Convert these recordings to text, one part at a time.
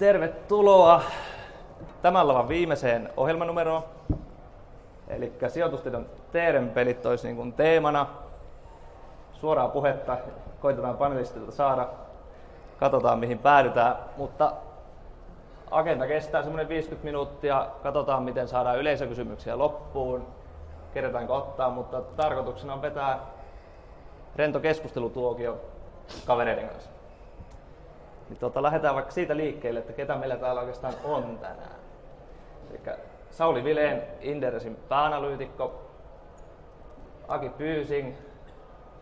Tervetuloa tämän lavan viimeiseen ohjelmanumeroon. Eli sijoitustiedon pelit olisi niin kuin teemana. Suoraa puhetta koitetaan panelistilta saada. Katsotaan mihin päädytään, mutta agenda kestää semmoinen 50 minuuttia. Katsotaan miten saadaan yleisökysymyksiä loppuun. Kerätäänkö ottaa, mutta tarkoituksena on vetää rento keskustelutuokio kavereiden kanssa. Niin tota, lähdetään vaikka siitä liikkeelle, että ketä meillä täällä oikeastaan on tänään. Eli Sauli Vileen, Inderesin pääanalyytikko, Aki Pyysing,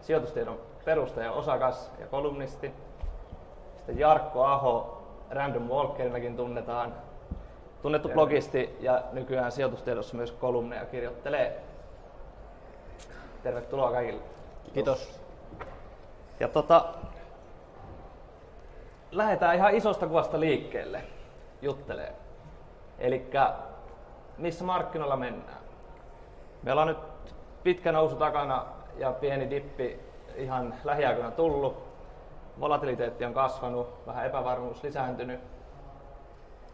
sijoitustiedon perustaja, osakas ja kolumnisti. Sitten Jarkko Aho, Random Walkerinakin tunnetaan. Tunnettu blogisti ja nykyään sijoitustiedossa myös kolumneja kirjoittelee. Tervetuloa kaikille. Kiitos. Ja tota, lähdetään ihan isosta kuvasta liikkeelle juttelee. Eli missä markkinoilla mennään? Meillä on nyt pitkä nousu takana ja pieni dippi ihan lähiaikoina tullut. Volatiliteetti on kasvanut, vähän epävarmuus lisääntynyt.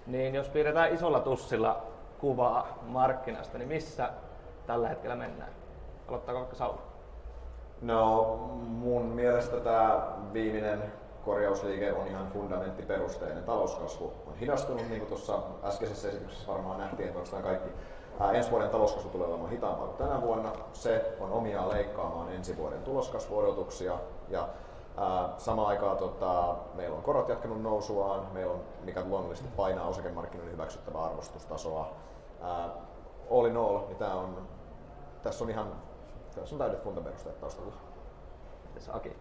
Niin jos piirretään isolla tussilla kuvaa markkinasta, niin missä tällä hetkellä mennään? Aloittaako vaikka Sauli? No mun mielestä tämä viimeinen korjausliike on ihan fundamenttiperusteinen. Talouskasvu on hidastunut, niin kuin tuossa äskeisessä esityksessä varmaan nähtiin, että oikeastaan kaikki ää, ensi vuoden talouskasvu tulee olemaan hitaampaa kuin tänä vuonna. Se on omiaan leikkaamaan ensi vuoden tuloskasvuodotuksia ja ää, samaan aikaan tota, meillä on korot jatkanut nousuaan, meillä on, mikä luonnollisesti painaa osakemarkkinoiden hyväksyttävää arvostustasoa. Ää, all in all, niin tää on, tässä on ihan tässä on täydet fundaperusteet taustalla. Tässä Aki.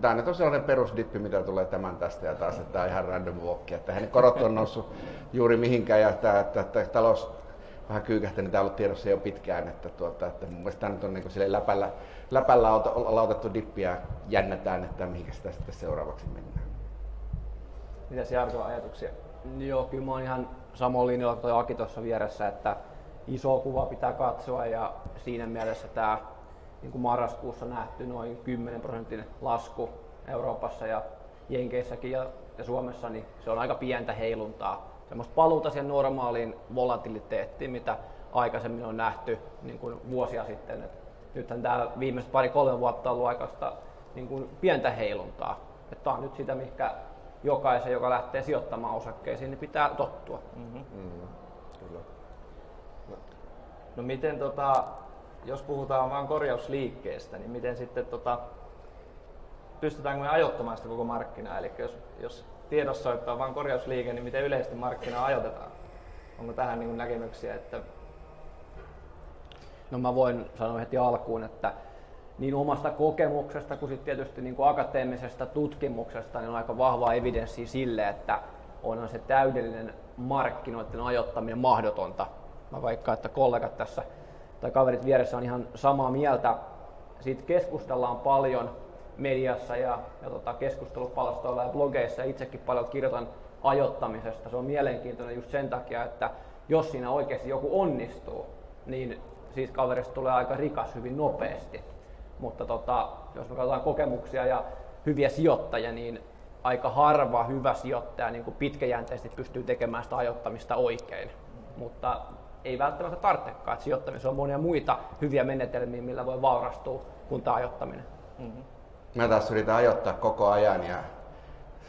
Tämä nyt on sellainen perusdippi, mitä tulee tämän tästä ja taas, että tämä on ihan random walk. Että hänen korot on noussut juuri mihinkään ja tämä, että, että talous vähän kyykähtä, niin tämä on ollut tiedossa jo pitkään. Että, tuota, että mun mielestä tämä nyt on niin sille läpällä, läpällä lautettu dippi ja jännätään, että mihin sitä sitten seuraavaksi mennään. Mitäs Jarko ajatuksia? Joo, kyllä mä oon ihan samoin linjalla kuin Aki tuossa vieressä, että iso kuva pitää katsoa ja siinä mielessä tämä niin kuin marraskuussa nähty noin 10 prosentin lasku Euroopassa ja Jenkeissäkin ja, ja Suomessa, niin se on aika pientä heiluntaa. Semmoista paluuta siihen normaaliin volatiliteettiin, mitä aikaisemmin on nähty niin kuin vuosia sitten. Et nythän tämä viimeiset pari-kolme vuotta on ollut aikaista niin kuin pientä heiluntaa. Tämä on nyt sitä, mikä jokaisen, joka lähtee sijoittamaan osakkeisiin, niin pitää tottua. Mm-hmm. Mm-hmm. Kyllä. No, no miten tota, jos puhutaan vain korjausliikkeestä, niin miten sitten tota, pystytäänkö me ajoittamaan sitä koko markkinaa? Eli jos, jos tiedossa on vain korjausliike, niin miten yleisesti markkinaa ajoitetaan? Onko tähän niin näkemyksiä? Että... No mä voin sanoa heti alkuun, että niin omasta kokemuksesta kuin sitten tietysti niin kuin akateemisesta tutkimuksesta niin on aika vahvaa evidenssiä sille, että onhan se täydellinen markkinoiden ajoittaminen mahdotonta. Mä vaikka, että kollegat tässä tai kaverit vieressä on ihan samaa mieltä. Siitä keskustellaan paljon mediassa ja, ja tota, keskustelupalstoilla ja blogeissa. Itsekin paljon kirjoitan ajottamisesta. Se on mielenkiintoinen just sen takia, että jos siinä oikeasti joku onnistuu, niin siitä kaverista tulee aika rikas hyvin nopeasti. Mutta tota, jos me katsotaan kokemuksia ja hyviä sijoittajia, niin aika harva hyvä sijoittaja niin pitkäjänteisesti pystyy tekemään sitä ajottamista oikein. Mutta ei välttämättä tarvitsekaan. Että sijoittamisessa on monia muita hyviä menetelmiä, millä voi vaurastua kuin tämä ajottaminen. Mm-hmm. Mä taas yritän ajoittaa koko ajan ja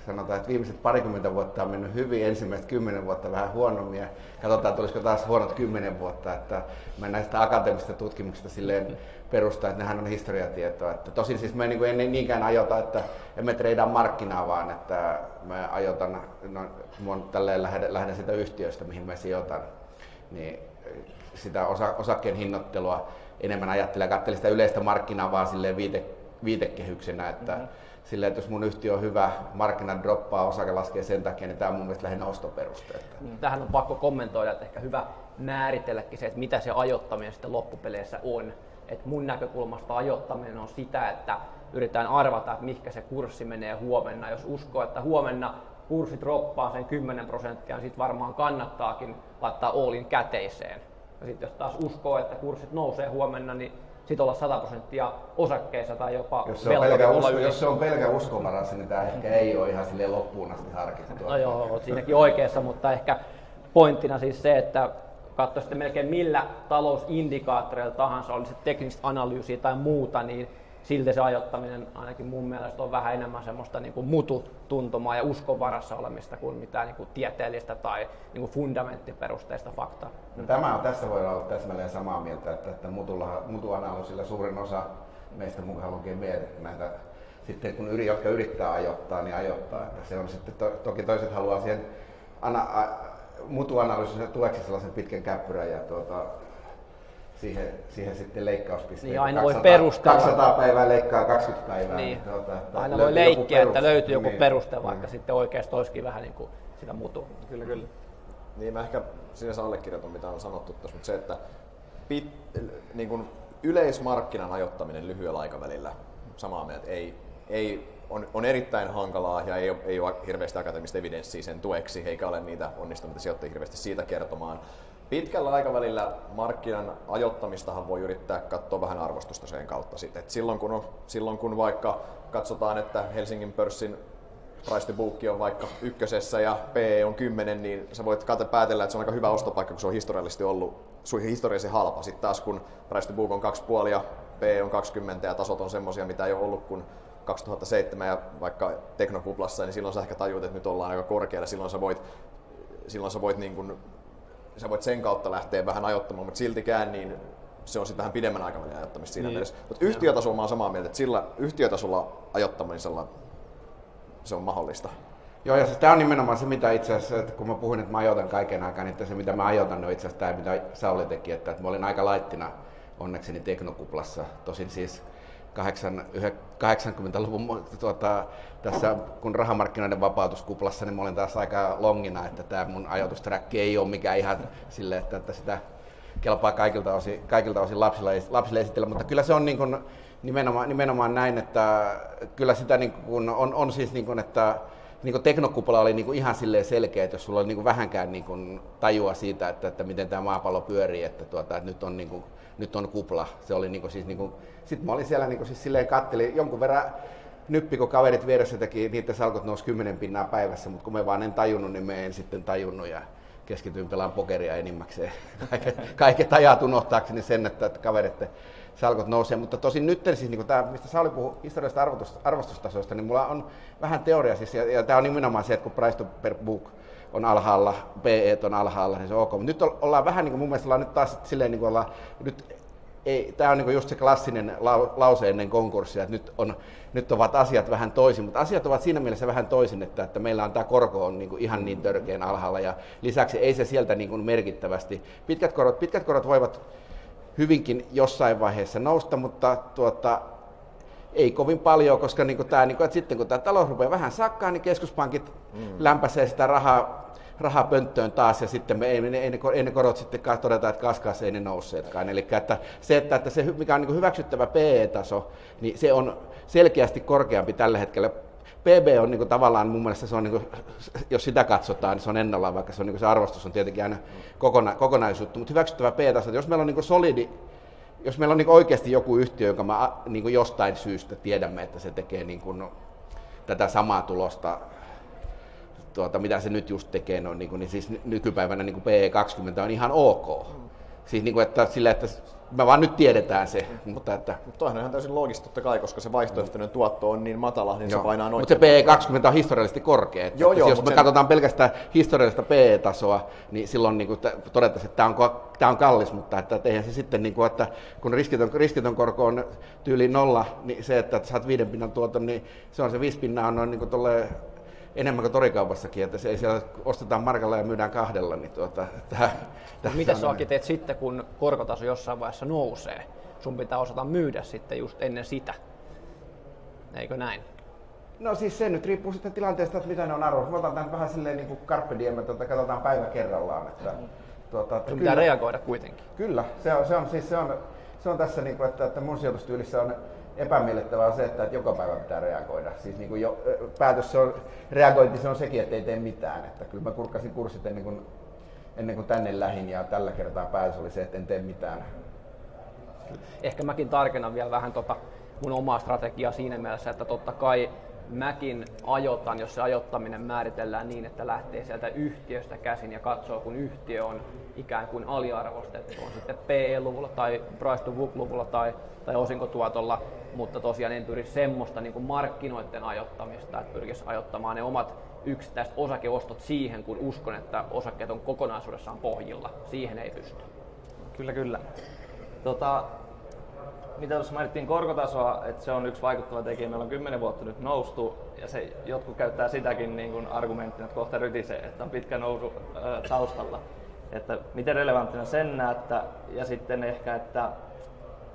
sanotaan, että viimeiset parikymmentä vuotta on mennyt hyvin, ensimmäiset kymmenen vuotta vähän huonommin ja katsotaan, tulisiko taas huonot kymmenen vuotta. Että mä näistä akateemisista tutkimuksista silleen perustaa, että nehän on historiatietoa. Että tosin siis mä en, niin en niinkään ajota, että emme treidaan markkinaa, vaan että mä ajotan, no, mä tälleen lähden, lähden sitä yhtiöstä, mihin mä sijoitan niin sitä osa, osakkeen hinnoittelua enemmän ajattelee ja katselee sitä yleistä markkinaa vaan silleen viite, viitekehyksenä, että mm-hmm. silleen, että jos mun yhtiö on hyvä, markkina droppaa, osake laskee sen takia, niin tämä on mun mielestä lähinnä ostoperuste. Että. Mm, tähän on pakko kommentoida, että ehkä hyvä määritelläkin se, että mitä se ajoittaminen sitten loppupeleissä on. Et mun näkökulmasta ajoittaminen on sitä, että yritetään arvata, että mihinkä se kurssi menee huomenna. Jos uskoo, että huomenna kurssi droppaa sen 10 prosenttia, niin sitten varmaan kannattaakin laittaa Oolin käteiseen. Ja sitten jos taas uskoo, että kurssit nousee huomenna, niin sit olla 100 prosenttia osakkeissa tai jopa jos se, on pelkä usko, yli. jos se on pelkä uskovarassa, niin tämä ehkä ei ole ihan sille loppuun asti harkittua. No joo, oot siinäkin oikeassa, mutta ehkä pointtina siis se, että katsoa sitten melkein millä talousindikaattoreilla tahansa, oli se teknistä analyysiä tai muuta, niin silti se ajoittaminen ainakin mun mielestä on vähän enemmän semmoista niin kuin mututuntumaa ja uskon varassa olemista kuin mitään niin kuin tieteellistä tai niin kuin fundamenttiperusteista faktaa. No, tämä on, tässä voi olla täsmälleen samaa mieltä, että, että mutulla, mutuanalyysillä suurin osa meistä mukaan lukee mieltä näitä sitten kun yri, jotka yrittää ajoittaa, niin ajoittaa. Että se on sitten, to, toki toiset haluaa siihen ana, a, mutuanalyysille tueksi sellaisen pitkän käppyrän ja tuota, siihen, siihen sitten leikkauspisteitä. Niin aina 200, voi perustella. 200 päivää leikkaa 20 päivää. Niin. niin tuota, että aina voi leikkiä, että löytyy joku niin. peruste, vaikka mm. sitten oikeasti olisikin vähän niin kuin sitä mutua. Kyllä, kyllä. Niin mä ehkä sinänsä allekirjoitan, mitä on sanottu tässä, mutta se, että pit, niin kuin yleismarkkinan ajoittaminen lyhyellä aikavälillä, samaa mieltä, ei, ei on, on erittäin hankalaa ja ei ole, ei ole hirveästi akateemista evidenssiä sen tueksi, eikä ole niitä onnistuneita sijoittajia hirveästi siitä kertomaan. Pitkällä aikavälillä markkinan ajoittamistahan voi yrittää katsoa vähän arvostusta sen kautta. Sitten. Et silloin, kun on, silloin kun vaikka katsotaan, että Helsingin pörssin price to book on vaikka ykkösessä ja PE on 10, niin sä voit päätellä, että se on aika hyvä ostopaikka, kun se on historiallisesti ollut historiallisesti halpa. Sitten taas kun price to book on 2,5 ja PE on 20 ja tasot on semmoisia, mitä ei ole ollut kun 2007 ja vaikka teknokuplassa, niin silloin sä ehkä tajuut, että nyt ollaan aika korkealla. Silloin sä voit, silloin sä voit, niin kun, sä voit sen kautta lähteä vähän ajoittamaan, mutta siltikään niin se on sitten vähän pidemmän aikavälin ajoittamista siinä niin. mielessä. Mutta yhtiötasolla mä oon samaa mieltä, että sillä yhtiötasolla ajoittamisella se on mahdollista. Joo, ja siis tämä on nimenomaan se, mitä itse asiassa, että kun mä puhuin, että mä ajoitan kaiken aikaa, niin se, mitä mä ajoitan, on itse asiassa tämä, mitä Sauli teki, että, että mä olin aika laittina onnekseni teknokuplassa. Tosin siis 80-luvun tuota, tässä, kun rahamarkkinoiden vapautuskuplassa, niin mä olin taas aika longina, että tämä mun ajatusträkki ei ole mikään ihan sille, että, että sitä kelpaa kaikilta osin, kaikilta osin lapsille, lapsille esitellä, mutta kyllä se on niin kuin, nimenomaan, nimenomaan näin, että kyllä sitä niin kuin on, on siis niin kuin, että niin kuin teknokupla oli niin kuin ihan silleen selkeä, että jos sulla oli niin kuin vähänkään niin kuin tajua siitä, että, että miten tämä maapallo pyörii, että, tuota, että nyt, on niin kuin, nyt on kupla. Se oli niin kuin, siis niin kuin, sitten mä olin siellä niin kuin, siis silleen kattelin jonkun verran nyppi, kun kaverit vieressä teki, niiden salkut nousi kymmenen pinnaa päivässä, mutta kun me vaan en tajunnut, niin me en sitten tajunnut ja keskityin pelaan pokeria enimmäkseen. Kaiket, kaiket ajat unohtaakseni sen, että, että salkut nousee, mutta tosin nyt siis, niin tämä, mistä Sauli puhui historiallisesta arvostustasoista, niin mulla on vähän teoria siis, ja, ja tämä on nimenomaan se, että kun price per book on alhaalla, PE on alhaalla, niin se on ok. Mutta nyt ollaan vähän, niin kuin mun mielestä ollaan nyt taas silleen, niin kuin ollaan, nyt ei, tämä on niin just se klassinen lause ennen konkurssia, että nyt, on, nyt ovat asiat vähän toisin, mutta asiat ovat siinä mielessä vähän toisin, että, että meillä on tämä korko on niin ihan niin törkeän alhaalla ja lisäksi ei se sieltä niin merkittävästi. Pitkät korot, pitkät korot voivat hyvinkin jossain vaiheessa nousta, mutta tuota, ei kovin paljon, koska niin tämä, niin kuin, että sitten kun tämä talous rupeaa vähän sakkaa, niin keskuspankit mm. lämpäisee sitä rahaa, rahaa pönttöön taas ja sitten me ei, ei, ei, ei ne korot sitten todeta, että kaskaassa ei ne nousseetkaan. Eli että se, että, että se mikä on niin hyväksyttävä PE-taso, niin se on selkeästi korkeampi tällä hetkellä PB on niin kuin, tavallaan mun mielestä, se on, niin kuin, jos sitä katsotaan, niin se on ennallaan, vaikka se, on, niin kuin, se arvostus on tietenkin aina kokona, kokonaisuutta, mutta hyväksyttävä P-taso, jos meillä on niin kuin solidi, jos meillä on niin oikeasti joku yhtiö, jonka me niin kuin jostain syystä tiedämme, että se tekee niin kuin, tätä samaa tulosta, tuota, mitä se nyt just tekee, no, niin, kuin, niin siis nykypäivänä niin PE20 on ihan ok. Siis niin kuin, että, sillä, että me vaan nyt tiedetään se. Mm. Mutta että... Mutta toihan on ihan täysin loogista totta kai, koska se vaihtoehtoinen tuotto on niin matala, niin joo. se painaa noin. Mutta se PE20 on historiallisesti korkea. Että joo, joo, jos me sen... katsotaan pelkästään historiallista PE-tasoa, niin silloin niin kuin todetaan, että tämä on, tämä on kallis, mutta että eihän se sitten, niin kuin, että kun riskiton, riskiton korko on tyyli nolla, niin se, että saat viiden pinnan tuoton, niin se on se viisi pinnaa on noin niin kuin enemmän kuin torikaupassakin, että se ei siellä ostetaan markalla ja myydään kahdella. Niin tuota, tää, tää Mitä sä teet sitten, kun korkotaso jossain vaiheessa nousee? Sun pitää osata myydä sitten just ennen sitä. Eikö näin? No siis se nyt riippuu sitten tilanteesta, että mitä ne on arvossa. Mä otan tämän vähän silleen niin kuin carpe diem, että katsotaan päivä kerrallaan. Että, mm. tuota, että kyllä, pitää reagoida kuitenkin. Kyllä, se on, se on, siis se on, se on tässä, niin kuin, että, että mun sijoitustyylissä on epämiellyttävää on se, että, joka päivä pitää reagoida. Siis niin kuin jo, päätös se on, reagointi se on sekin, että ei tee mitään. Että kyllä mä kurkkasin kurssit ennen kuin, ennen kuin tänne lähin ja tällä kertaa päätös oli se, että en tee mitään. Ehkä mäkin tarkennan vielä vähän tota mun omaa strategiaa siinä mielessä, että totta kai mäkin ajotan, jos se ajottaminen määritellään niin, että lähtee sieltä yhtiöstä käsin ja katsoo, kun yhtiö on ikään kuin aliarvostettu, on sitten PE-luvulla tai price to book-luvulla tai, tai osinkotuotolla, mutta tosiaan en pyri semmoista niin kuin markkinoiden ajottamista, että pyrkisi ajottamaan ne omat yksittäiset osakeostot siihen, kun uskon, että osakkeet on kokonaisuudessaan pohjilla. Siihen ei pysty. Kyllä, kyllä. Tota, mitä tuossa mainittiin korkotasoa, että se on yksi vaikuttava tekijä. Meillä on kymmenen vuotta nyt noustu ja se, jotkut käyttää sitäkin niin kuin argumenttina, että kohta rytisee, että on pitkä nousu ää, taustalla. Että miten relevanttina sen näette ja sitten ehkä, että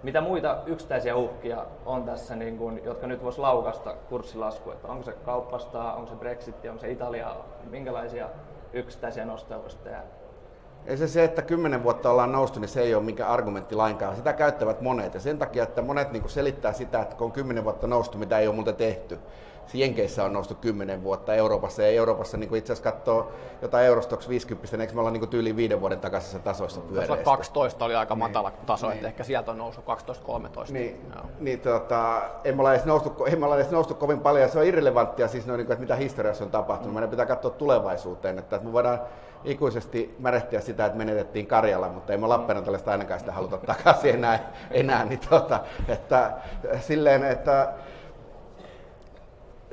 mitä muita yksittäisiä uhkia on tässä, niin kuin, jotka nyt voisi laukasta kurssilasku? Että onko se kauppasta, onko se Brexit, onko se Italia, minkälaisia yksittäisiä nostoja voisi tehdä? Ei se se, että kymmenen vuotta ollaan noustu, niin se ei ole mikä argumentti lainkaan. Sitä käyttävät monet. Ja sen takia, että monet niin selittää sitä, että kun on kymmenen vuotta noustu, mitä ei ole muuten tehty. Jenkeissä on noustu 10 vuotta Euroopassa ja Euroopassa niin itse asiassa katsoo jotain Eurostox 50, eikö me olla niin tyyliin viiden vuoden takaisessa tasoissa pyöreistä. 12 oli aika matala niin. taso, niin. että ehkä sieltä on noussut 12-13. Niin, niin tota, emme ole, edes noustu, edes noustu kovin paljon, se on irrelevanttia siis noin, niin että mitä historiassa on tapahtunut. Mm. Meidän pitää katsoa tulevaisuuteen, että, että me voidaan ikuisesti märehtiä sitä, että menetettiin Karjala, mutta ei me Lappeenrantalaista ainakaan sitä haluta takaisin enää, enää niin tota, että, silleen, että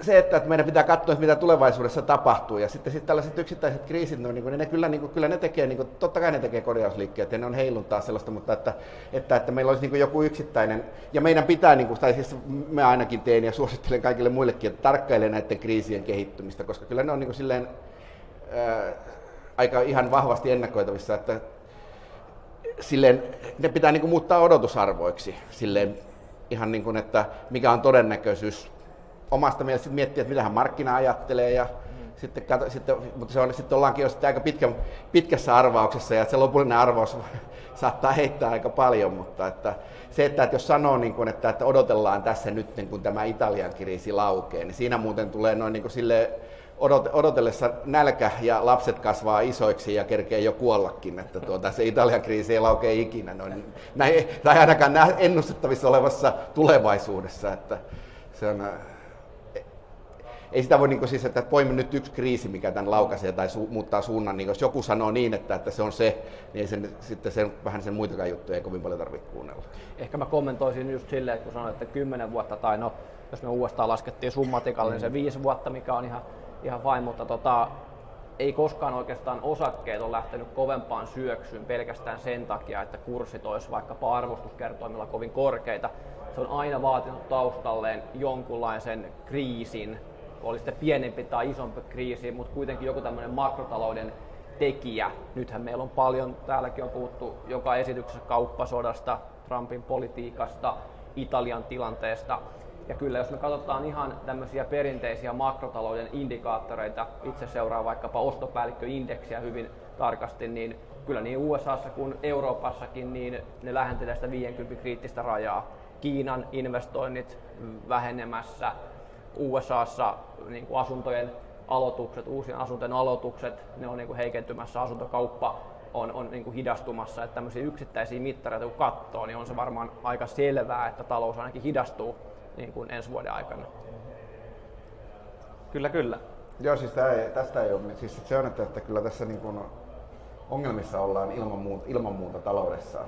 se, että, meidän pitää katsoa, mitä tulevaisuudessa tapahtuu. Ja sitten, sitten tällaiset yksittäiset kriisit, no, niin ne kyllä, niin kuin, kyllä ne tekee, niin kuin, totta kai ne tekee korjausliikkeet ja ne on heiluntaa sellaista, mutta että, että, että meillä olisi niin joku yksittäinen, ja meidän pitää, niin kuin, tai siis mä ainakin teen ja suosittelen kaikille muillekin, että tarkkailee näiden kriisien kehittymistä, koska kyllä ne on niin kuin, silleen, ää, aika ihan vahvasti ennakoitavissa, että silleen, ne pitää niin kuin, muuttaa odotusarvoiksi, silleen, ihan niin kuin, että mikä on todennäköisyys omasta mielestä miettiä, että mitä hän markkina ajattelee ja mm. sitten, kato, sitten, mutta se on, sitten ollaankin jo sitten aika pitkä, pitkässä arvauksessa ja se lopullinen arvaus saattaa heittää aika paljon, mutta että se, että, että jos sanoo, niin kuin, että, että odotellaan tässä nyt, niin kun tämä Italian kriisi laukee, niin siinä muuten tulee noin niin kuin sille odot, odotellessa nälkä ja lapset kasvaa isoiksi ja kerkee jo kuollakin, että tuota, se Italian kriisi ei laukee ikinä, noin, näin, tai ainakaan ennustettavissa olevassa tulevaisuudessa, että se on ei sitä voi niin siis, että poimi nyt yksi kriisi, mikä tämän laukaisee tai su- muuttaa suunnan, niin jos joku sanoo niin, että, että se on se, niin ei sen, sitten sen, vähän sen muitakaan juttuja ei kovin paljon tarvitse kuunnella. Ehkä mä kommentoisin just silleen, että kun sanoit, että 10 vuotta tai no, jos me uudestaan laskettiin summatikalle, mm. niin se 5 vuotta, mikä on ihan, ihan fine, mutta tota, ei koskaan oikeastaan osakkeet ole lähtenyt kovempaan syöksyyn pelkästään sen takia, että kurssit olisi vaikkapa arvostuskertoimilla kovin korkeita. Se on aina vaatinut taustalleen jonkunlaisen kriisin, oli sitten pienempi tai isompi kriisi, mutta kuitenkin joku tämmöinen makrotalouden tekijä. Nythän meillä on paljon, täälläkin on puhuttu joka esityksessä kauppasodasta, Trumpin politiikasta, Italian tilanteesta. Ja kyllä jos me katsotaan ihan tämmöisiä perinteisiä makrotalouden indikaattoreita, itse seuraa vaikkapa ostopäällikköindeksiä hyvin tarkasti, niin kyllä niin USAssa kuin Euroopassakin, niin ne lähentelee sitä 50 kriittistä rajaa. Kiinan investoinnit vähenemässä, USAssa niin kuin asuntojen aloitukset, uusien asuntojen aloitukset, ne on niin kuin heikentymässä, asuntokauppa on, on niin kuin hidastumassa, että tämmöisiä yksittäisiä mittareita kun katsoo, niin on se varmaan aika selvää, että talous ainakin hidastuu niin kuin ensi vuoden aikana. Kyllä, kyllä. Joo, siis ei, tästä ei ole, siis se on, että, että kyllä tässä niin kuin ongelmissa ollaan ilman muuta, ilman muuta taloudessa.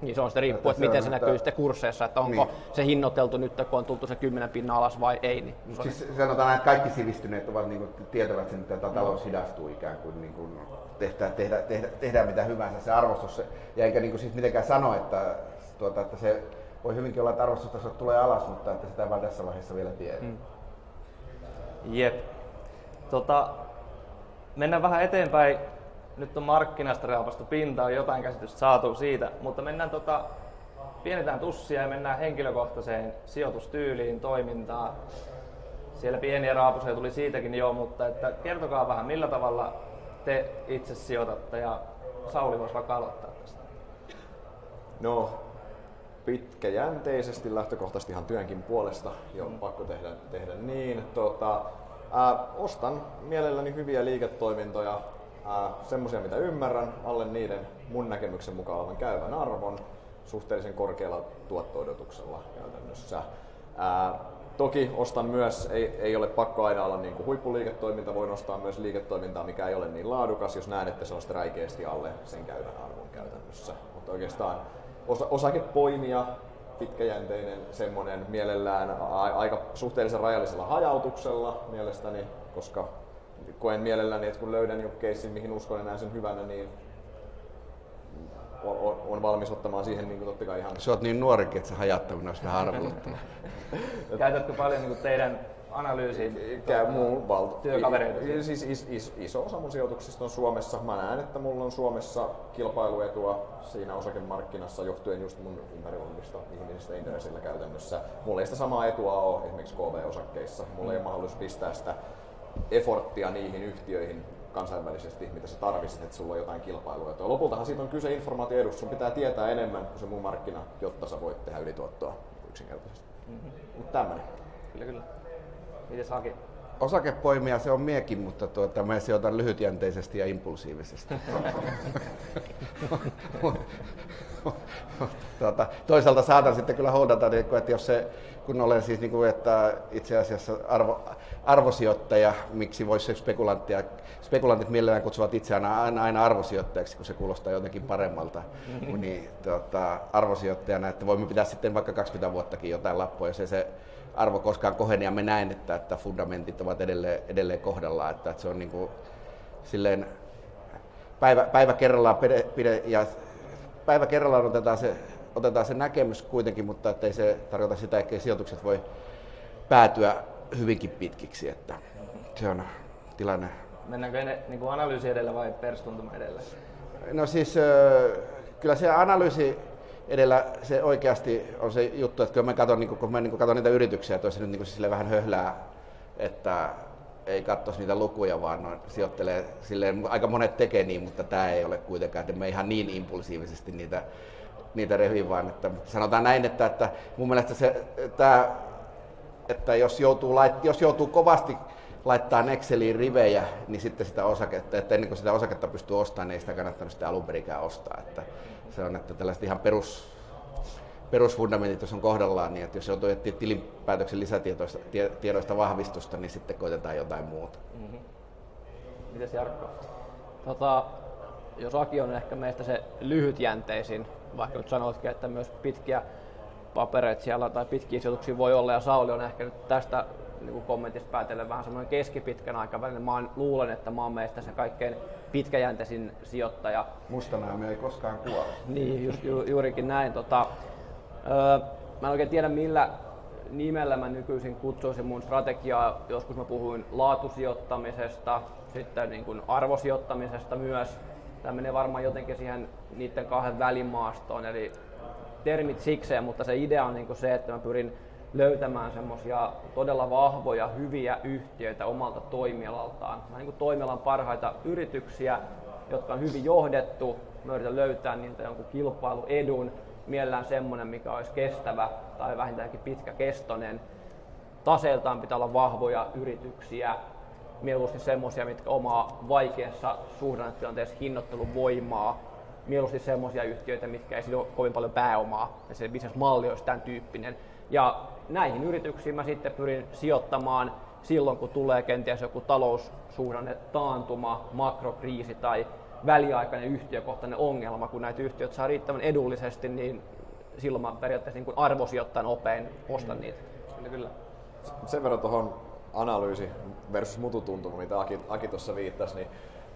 Niin se on sitten riippuu, että, että miten se, se näkyy sitten kursseissa, että onko niin. se hinnoiteltu nyt, kun on tultu se 10 pinnan alas vai ei. Niin se siis on... sanotaan, että kaikki sivistyneet ovat, niin kuin, tietävät sen, että talous hidastuu ikään kuin, niin kuin tehdään, tehdään, tehdään, tehdään mitä hyvänsä, se arvostus, ja eikä niin kuin siis mitenkään sano, että, tuota, että se voi hyvinkin olla, että arvostustasot tulee alas, mutta että sitä ei vaan tässä vaiheessa vielä tiedä. Hmm. Jep. Tota, mennään vähän eteenpäin nyt on markkinasta raapastu pinta, on jotain käsitystä saatu siitä, mutta mennään tota, pienetään tussia ja mennään henkilökohtaiseen sijoitustyyliin, toimintaan. Siellä pieniä raapusia tuli siitäkin jo, mutta että kertokaa vähän, millä tavalla te itse sijoitatte ja Sauli voisi vaikka aloittaa tästä. No, pitkäjänteisesti lähtökohtaisesti ihan työnkin puolesta jo mm. pakko tehdä, tehdä niin. Tota, ää, ostan mielelläni hyviä liiketoimintoja, semmoisia, mitä ymmärrän, alle niiden mun näkemyksen mukaan olevan käyvän arvon. suhteellisen korkealla tuotto-odotuksella käytännössä. Ää, toki ostan myös, ei, ei ole pakko aina olla niin kuin huippuliiketoiminta, voin ostaa myös liiketoimintaa, mikä ei ole niin laadukas, jos näen, että se on räikeästi alle sen käytön arvon käytännössä. Mutta oikeastaan osa, osakepoimia, pitkäjänteinen semmoinen mielellään a, aika suhteellisen rajallisella hajautuksella mielestäni, koska koen mielelläni, että kun löydän joku keissin, mihin uskon ja näen sen hyvänä, niin on, on, on valmis ottamaan siihen niin kuin totta kai ihan... Sä oot niin nuorikin, että se hajattaminen olisi vähän arveluttava. Käytätkö paljon niin teidän analyysiin Käy muun valta. työkavereita? Siis is, is, iso osa mun sijoituksista on Suomessa. Mä näen, että mulla on Suomessa kilpailuetua siinä osakemarkkinassa johtuen just mun ympärillä olevista ihmisistä intressillä käytännössä. Mulla ei sitä samaa etua ole esimerkiksi KV-osakkeissa. Mulla ei ole mahdollisuus pistää sitä efforttia niihin yhtiöihin kansainvälisesti, mitä sä tarvitset, että sulla on jotain kilpailua. Lopultahan siitä on kyse informaatioedusta. Sun pitää tietää enemmän kuin se muu markkina, jotta sä voit tehdä ylituottoa yksinkertaisesti. Mm-hmm. Mutta tämmönen. Kyllä, kyllä. Mites Haki? Osakepoimia se on miekin, mutta tuota, mä sijoitan lyhytjänteisesti ja impulsiivisesti. tuota, toisaalta saatan sitten kyllä houdata, niin että jos se, kun olen siis niin kuin, että itse asiassa arvo, arvosijoittaja, miksi voisi spekulanttia, spekulantit mielellään kutsuvat itseään aina, aina arvosijoittajaksi, kun se kuulostaa jotenkin paremmalta, mm-hmm. niin tuota, arvosijoittajana, että voimme pitää sitten vaikka 20 vuottakin jotain lappua, jos ei se arvo koskaan kohene, ja me näen, että, että fundamentit ovat edelleen, edelleen kohdallaan, että, että se on niin kuin, silleen päivä, päivä kerrallaan pide, pide, ja päivä kerrallaan otetaan se, otetaan se näkemys kuitenkin, mutta ei se tarkoita sitä, että sijoitukset voi päätyä hyvinkin pitkiksi, että se on tilanne. Mennäänkö ne niin kuin analyysi edellä vai perstuntuma edellä? No siis kyllä se analyysi edellä se oikeasti on se juttu, että kun mä katson, niin kun mä niin katson niitä yrityksiä, että olisi nyt niin sille vähän höhlää, että ei katsoisi niitä lukuja, vaan noin sijoittelee silleen, aika monet tekee niin, mutta tämä ei ole kuitenkaan, että me ihan niin impulsiivisesti niitä, niitä revi, vaan että sanotaan näin, että, että mun mielestä se, tämä, että jos joutuu, lait, jos joutuu kovasti laittaa Exceliin rivejä, niin sitten sitä osaketta, että ennen kuin sitä osaketta pystyy ostamaan, niin ei sitä kannattanut sitä alun ostaa. Että se on, että tällaiset ihan perus, perusfundamentit, jos on kohdallaan, niin että jos joutuu etsiä tilinpäätöksen lisätiedoista vahvistusta, niin sitten koitetaan jotain muuta. Mm-hmm. Mites Jarkko? Tota, jos Aki on ehkä meistä se lyhytjänteisin, vaikka nyt sanoitkin, että myös pitkiä papereita siellä tai pitkiä sijoituksia voi olla, ja Sauli on ehkä nyt tästä niin kuin kommentista päätellen vähän semmoinen keskipitkän aikavälin. Mä luulen, että mä oon meistä se kaikkein pitkäjänteisin sijoittaja. Mustanäämi ei koskaan kuole. niin, just, ju, juurikin näin. Tota, öö, mä en oikein tiedä millä nimellä mä nykyisin kutsuisin mun strategiaa. Joskus mä puhuin laatusijoittamisesta, sitten niin kuin arvosijoittamisesta myös. Tämä menee varmaan jotenkin siihen niiden kahden välimaastoon, eli termit sikseen, mutta se idea on niin kuin se, että mä pyrin löytämään semmoisia todella vahvoja, hyviä yhtiöitä omalta toimialaltaan. Mä niin kuin toimialan parhaita yrityksiä, jotka on hyvin johdettu. Mä yritän löytää niiltä jonkun kilpailuedun, mielellään semmoinen, mikä olisi kestävä tai vähintäänkin pitkäkestoinen. Taseeltaan pitää olla vahvoja yrityksiä, mieluusti semmoisia, mitkä omaa vaikeassa suhdannetilanteessa hinnoittelun voimaa, mieluusti semmoisia yhtiöitä, mitkä ei ole kovin paljon pääomaa, ja se bisnesmalli olisi tämän tyyppinen. Ja näihin yrityksiin mä sitten pyrin sijoittamaan silloin, kun tulee kenties joku taloussuhdanne, taantuma, makrokriisi tai väliaikainen yhtiökohtainen ongelma, kun näitä yhtiöitä saa riittävän edullisesti, niin silloin mä periaatteessa niin arvosijoittajan opein ostan mm. niitä. Kyllä, kyllä. Sen verran tuohon analyysi versus mututuntuma, mitä Aki, Aki tuossa viittasi, niin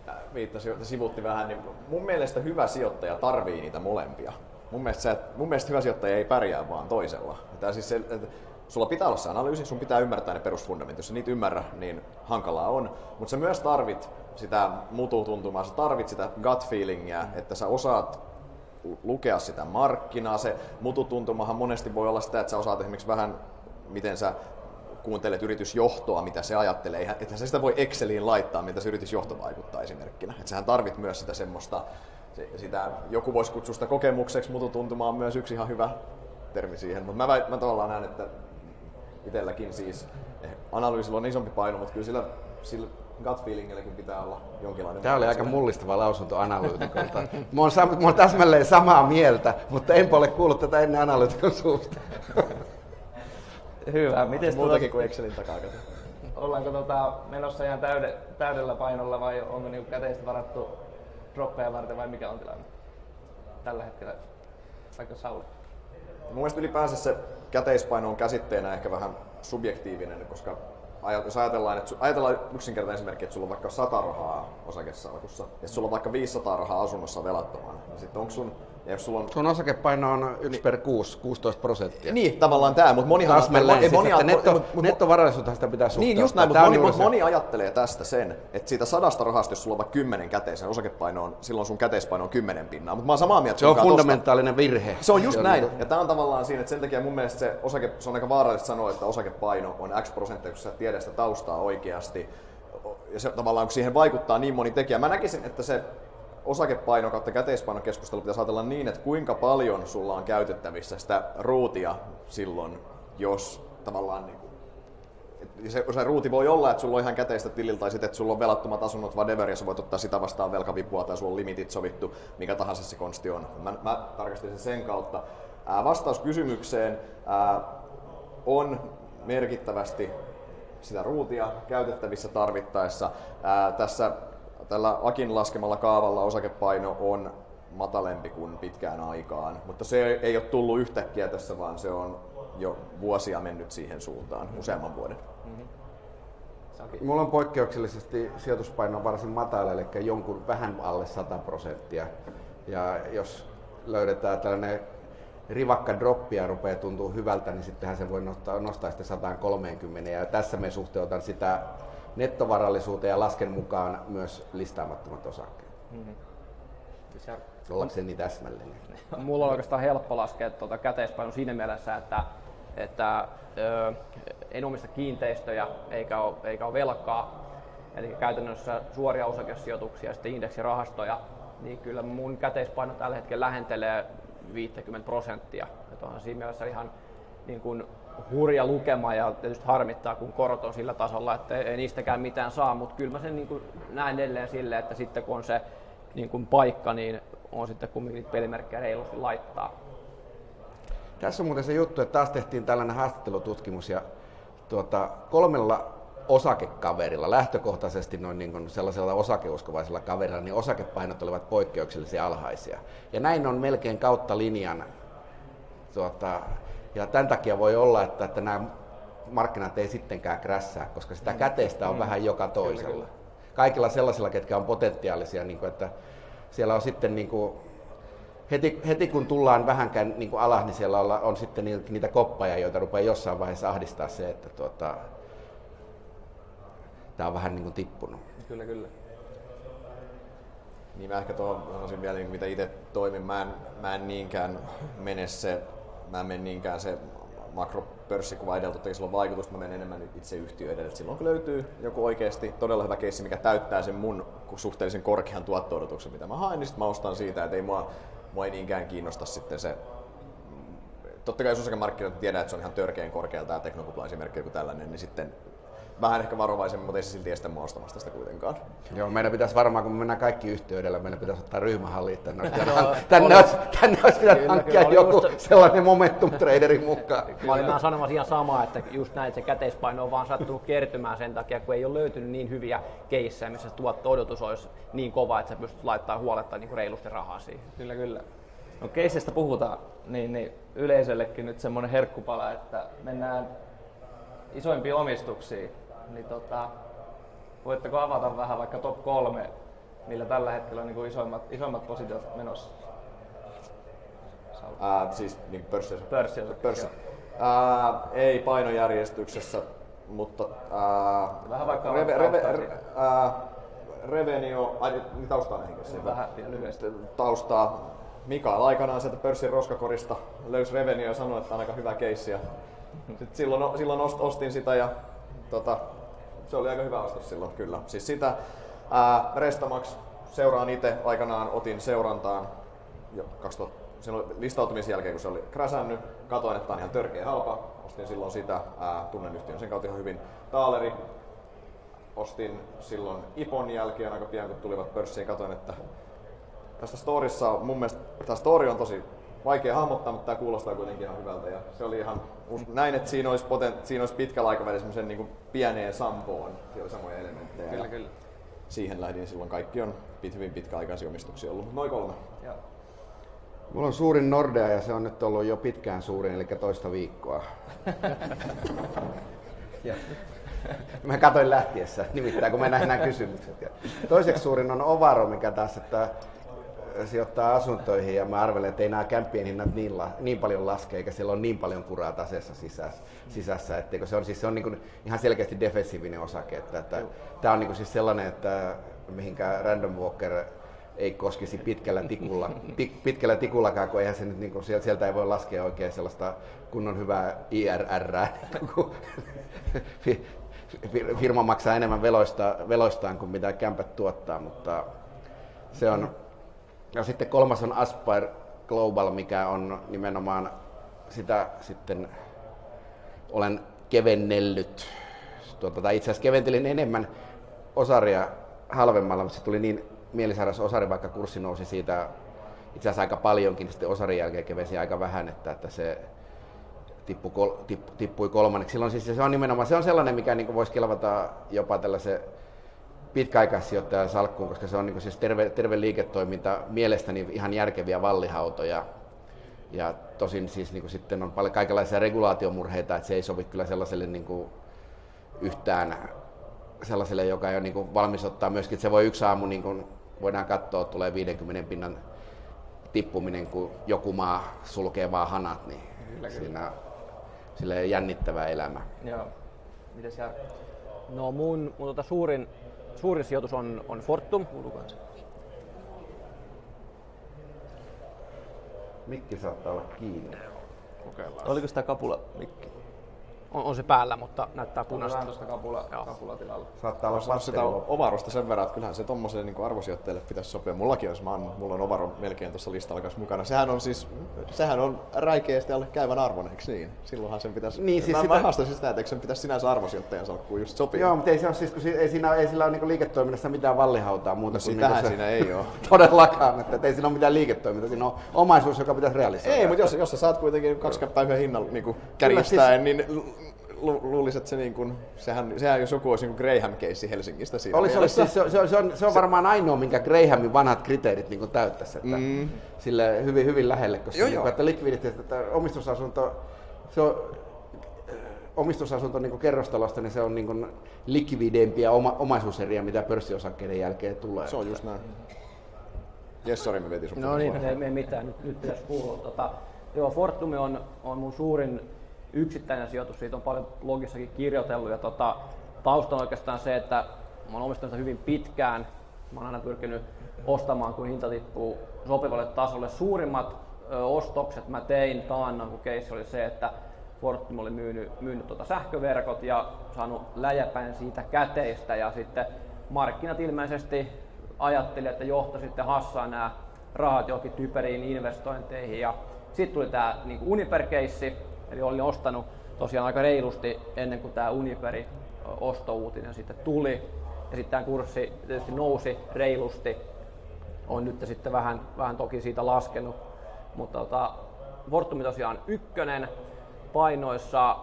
äh, viittasi, sivutti vähän, niin mun mielestä hyvä sijoittaja tarvii niitä molempia mun mielestä, sä, mun mielestä hyvä sijoittaja ei pärjää vaan toisella. Tää siis se, että sulla pitää olla se analyysi, sun pitää ymmärtää ne perusfundamentit. Jos sä niitä ymmärrä, niin hankalaa on. Mutta sä myös tarvit sitä mututuntumaa, sä tarvit sitä gut feelingia, että sä osaat lukea sitä markkinaa. Se mututuntumahan monesti voi olla sitä, että sä osaat esimerkiksi vähän, miten sä kuuntelet yritysjohtoa, mitä se ajattelee. Että sä sitä voi Exceliin laittaa, mitä se yritysjohto vaikuttaa esimerkkinä. Että sähän tarvit myös sitä semmoista sitä, joku voisi kutsua sitä kokemukseksi, mutta tuntuma on myös yksi ihan hyvä termi siihen. Mutta mä, mä tavallaan näen, että itselläkin siis eh, analyysillä on isompi paino, mutta kyllä sillä, sillä gut feelingilläkin pitää olla jonkinlainen... Tämä oli aika mullistava lausunto analyytikolta. Mä oon, sam- mä oon täsmälleen samaa mieltä, mutta enpä ole kuullut tätä ennen analyytikon suusta. Hyvä. Miten Muutakin kuin Excelin takaa Ollaanko tota, menossa ihan täyde, täydellä painolla vai onko niinku käteistä varattu droppeja varten vai mikä on tilanne tällä hetkellä? Vaikka Sauli. Mun mielestä ylipäänsä se käteispaino on käsitteenä ehkä vähän subjektiivinen, koska jos ajatellaan, että ajatellaan yksinkertainen esimerkki, että sulla on vaikka 100 rahaa osakesalkussa ja sulla on vaikka 500 rahaa asunnossa velattomana, niin sitten onko sun ja jos sulla on... Sun osakepaino on 1 per 6, 16 prosenttia. Niin, tavallaan tämä, mutta moni, siis, moni, moni, netto, mut, nettovarallisuutta sitä pitää suhteuttaa. Niin, just näin, mutta moni, moni, moni, ajattelee tästä sen, että siitä sadasta rahasta, jos sulla on vaikka 10 käteisen osakepaino on, silloin sun käteispaino on 10 pinnaa. Mutta mä oon samaa mieltä Se on fundamentaalinen tosta. virhe. Se on just se näin. Niin. Ja tämä on tavallaan siinä, että sen takia mun mielestä se, osake, se on aika vaarallista sanoa, että osakepaino on X prosenttia, kun sä tiedät sitä taustaa oikeasti. Ja se tavallaan, kun siihen vaikuttaa niin moni tekijä. Mä näkisin, että se osakepaino kautta käteispaino keskustelu pitäisi ajatella niin, että kuinka paljon sulla on käytettävissä sitä ruutia silloin, jos tavallaan niin kuin, se, se ruuti voi olla, että sulla on ihan käteistä tililtä tai sitten, että sulla on velattomat asunnot, whatever, ja sä voit ottaa sitä vastaan velkavipua tai sulla on limitit sovittu, mikä tahansa se konsti on. Mä, mä tarkastin sen sen kautta. Ää, vastaus kysymykseen ää, on merkittävästi sitä ruutia käytettävissä tarvittaessa. Ää, tässä tällä Akin laskemalla kaavalla osakepaino on matalempi kuin pitkään aikaan, mutta se ei ole tullut yhtäkkiä tässä, vaan se on jo vuosia mennyt siihen suuntaan, useamman vuoden. Mm-hmm. Mulla on poikkeuksellisesti sijoituspaino varsin matala, eli jonkun vähän alle 100 prosenttia. Ja jos löydetään tällainen rivakka droppi ja rupeaa tuntuu hyvältä, niin sittenhän se voi nostaa, nostaa sitten 130. Ja tässä me suhteutan sitä nettovarallisuuteen ja lasken mukaan myös listaamattomat osakkeet. Mm-hmm. Ollakseni täsmällinen. Mulla on oikeastaan helppo laskea tuota käteispaino siinä mielessä, että, että ö, en omista kiinteistöjä eikä ole, eikä ole velkaa, eli käytännössä suoria osakesijoituksia ja sitten indeksirahastoja, niin kyllä mun käteispaino tällä hetkellä lähentelee 50 prosenttia. Että onhan siinä mielessä ihan niin kuin hurja lukema ja tietysti harmittaa, kun korot on sillä tasolla, että ei niistäkään mitään saa, mutta kyllä mä sen niin kuin näen edelleen silleen, että sitten kun on se niin kuin paikka, niin on sitten kumminkin pelimerkkejä reilusti laittaa. Tässä on muuten se juttu, että taas tehtiin tällainen haastattelututkimus ja tuota, kolmella osakekaverilla, lähtökohtaisesti noin niin kuin sellaisella osakeuskovaisella kaverilla, niin osakepainot olivat poikkeuksellisen alhaisia. Ja näin on melkein kautta linjan tuota, ja tämän takia voi olla, että, että nämä markkinat ei sittenkään krässää, koska sitä mm. käteistä on mm. vähän joka toisella. Kyllä, kyllä. Kaikilla sellaisilla, ketkä on potentiaalisia, niin kuin, että siellä on sitten niin kuin, heti, heti kun tullaan vähänkään niin kuin alas, niin siellä on, on sitten niitä koppaja, joita rupeaa jossain vaiheessa ahdistaa se, että tuota, tämä on vähän niin kuin tippunut. Kyllä, kyllä. Niin mä ehkä tuohon sanoisin vielä, niin mitä itse toimin. Mä en, mä en niinkään mene se mä en niinkään se makropörssikuva edellä, totta sillä on vaikutusta, mä menen enemmän itse yhtiö edellä. Silloin kun löytyy joku oikeasti todella hyvä keissi, mikä täyttää sen mun suhteellisen korkean tuotto mitä mä haen, niin sit mä ostan siitä, että ei mua, mua ei niinkään kiinnosta sitten se Totta kai jos osakemarkkinoita tiedät, että se on ihan törkeän korkealta tämä teknokupla esimerkki joku tällainen, niin sitten vähän ehkä varovaisemmin, mutta ei se silti estä ostamasta sitä kuitenkaan. Joo, meidän pitäisi varmaan, kun me mennään kaikki yhteydellä, meidän pitäisi ottaa ryhmähalliin tänne. tänne, olisi, tänne olisi pitänyt hankkia joku just... sellainen momentum traderin mukaan. Mä olin sanomassa ihan samaa, että just näin, että se käteispaino on vaan sattunut kertymään sen takia, kun ei ole löytynyt niin hyviä keissejä, missä se tuotto-odotus olisi niin kova, että sä pystyt laittamaan huoletta niin reilusti rahaa siihen. Kyllä, kyllä. No keissestä puhutaan, niin, niin yleisöllekin nyt semmoinen herkkupala, että mennään isoimpiin omistuksiin niin tota, voitteko avata vähän vaikka top kolme, millä tällä hetkellä on niin kuin isoimmat, isoimmat positiot menossa? Ää, siis niin? Pörssissä. Pörssi. Ää, ei painojärjestyksessä, mutta ää, vähän vaikka reve, reve, re, ää, revenue, ai, niin taustaa näihin niin Vähän lyhyesti. Taustaa. Mikael aikanaan sieltä pörssin roskakorista löysi revenue ja sanoi, että on aika hyvä keissi. Ja sitten silloin, silloin ostin sitä ja tota, se oli aika hyvä ostos silloin, kyllä. Siis sitä Restamax seuraan itse aikanaan, otin seurantaan jo 2000, silloin listautumisen jälkeen, kun se oli kräsännyt, katoin, että on ihan törkeä halpa, ostin silloin sitä, ää, tunnen yhtiön sen kautta ihan hyvin. Taaleri, ostin silloin Ipon jälkeen aika pian kun tulivat pörssiin, katoin, että tästä storissa, mun mielestä tämä story on tosi vaikea hahmottaa, mutta tämä kuulostaa kuitenkin ihan hyvältä. Ja se oli ihan, näin, että siinä olisi, poten, siinä olisi pitkällä aikavälillä semmoisen niin pieneen sampoon, siellä samoja elementtejä. Kyllä, kyllä. Siihen lähdin silloin. Kaikki on pit, hyvin pitkäaikaisia omistuksia ollut. Noin kolme. Joo. Mulla on suurin Nordea ja se on nyt ollut jo pitkään suurin, eli toista viikkoa. Mä katsoin lähtiessä, nimittäin kun mennään nämä kysymykset. Ja toiseksi suurin on Ovaro, mikä taas että sijoittaa asuntoihin ja mä arvelen, että ei nämä kämppien hinnat niin, la, niin paljon laske, eikä siellä ole niin paljon kuraa taseessa sisässä. sisässä etteikö se on, siis se on niin kuin ihan selkeästi defensiivinen osake. Että, että tämä on niin kuin siis sellainen, että mihinkä Random Walker ei koskisi pitkällä tikulla, tik, pitkällä tikullakaan, kun eihän se nyt, niin kuin, sieltä, sieltä ei voi laskea oikein sellaista kunnon hyvää IRR, kun firma maksaa enemmän veloista, veloistaan kuin mitä kämpät tuottaa, mutta se on, ja sitten kolmas on Aspire Global, mikä on nimenomaan sitä sitten olen kevennellyt. Tuota, tai itse asiassa keventelin enemmän osaria halvemmalla, mutta se tuli niin mielisairas osari, vaikka kurssi nousi siitä itse asiassa aika paljonkin, niin sitten osarin jälkeen kevensi aika vähän, että, että se tippu, kol, tipp, tippui kolmanneksi. Silloin siis se on nimenomaan se on sellainen, mikä niin voisi kelvata jopa tällaisen pitkäaikaissijoittajan salkkuun, koska se on niin siis terve, terve liiketoiminta, mielestäni ihan järkeviä vallihautoja. Ja tosin siis niin sitten on paljon kaikenlaisia regulaatiomurheita, että se ei sovi kyllä sellaiselle niin kuin yhtään sellaiselle, joka ei ole niin valmis ottaa myöskin, että se voi yksi aamu, niin kuin voidaan katsoa, tulee 50 pinnan tippuminen, kun joku maa sulkee vaan hanat, niin kyllä, siinä sille jännittävä elämä. Joo. Mites Jarkko? No mun, mun tota suurin, suurin sijoitus on, on Fortum. Mikki saattaa olla kiinni. Kokeillaan. Oliko sitä kapula mikki? On, on se päällä, mutta näyttää punaista. Vähän tuosta kapula, kapulatilalla. Saattaa olla sitä ovarosta sen verran, että kyllähän se tommoselle niin arvosijoittajalle pitäisi sopia. Mullakin olisi, mä mulla on ovaro melkein tuossa listalla kanssa mukana. Sehän on siis, sehän on räikeästi alle käyvän arvon, eikö niin? Silloinhan sen pitäisi, niin, siis mä, sitä... mä haastaisin sitä, että eikö sen pitäisi sinänsä arvosijoittajan salkkuun just sopia. Joo, mutta ei, se ole, siis, kun ei, siinä, ei sillä ole niin liiketoiminnassa mitään vallihautaa muuta no, kuin niin se, siinä ei ole. todellakaan, että, että ei siinä ole mitään liiketoimintaa, siinä on omaisuus, joka pitäisi realisoida. Ei, mutta jos, jos sä saat kuitenkin kaksi päivän hinnan niin kärjistäen, siis... niin lu, luulisin, että se niin kuin, sehän, sehän jos joku olisi niin Graham-keissi Helsingistä siinä olisi, olisi, siis se, se, se, on, se on varmaan ainoa, minkä Grahamin vanhat kriteerit niin täyttäisi. Että mm. Sille hyvin, hyvin lähelle, koska joo, niin kuin, että likviditeetti, että omistusasunto, se on, omistusasunto niin kerrostalosta, niin se on niin likvidempiä oma, omaisuuseriä, mitä pörssiosakkeiden jälkeen tulee. Se on just näin. Jes, sori, me vetin sun No niin, ei, ei mitään, nyt, nyt pitäisi kuulla. Tota, joo, Fortumi on, on mun suurin yksittäinen sijoitus, siitä on paljon blogissakin kirjoitellut ja tota, tausta on oikeastaan se, että mä oon omistanut hyvin pitkään. Mä oon aina pyrkinyt ostamaan, kun hinta tippuu sopivalle tasolle. Suurimmat ö, ostokset mä tein taannan, kun keissi oli se, että Fortum oli myynyt, myynyt tuota sähköverkot ja saanut läjäpäin siitä käteistä ja sitten markkinat ilmeisesti ajatteli, että johto sitten hassaa nämä rahat johonkin typeriin investointeihin ja sitten tuli tämä niin Uniper-keissi, Eli olin ostanut tosiaan aika reilusti ennen kuin tämä Uniperi ostouutinen sitten tuli. Ja sitten tämä kurssi tietysti nousi reilusti. On nyt sitten vähän, vähän toki siitä laskenut. Mutta tota, Fortumi tosiaan ykkönen painoissa.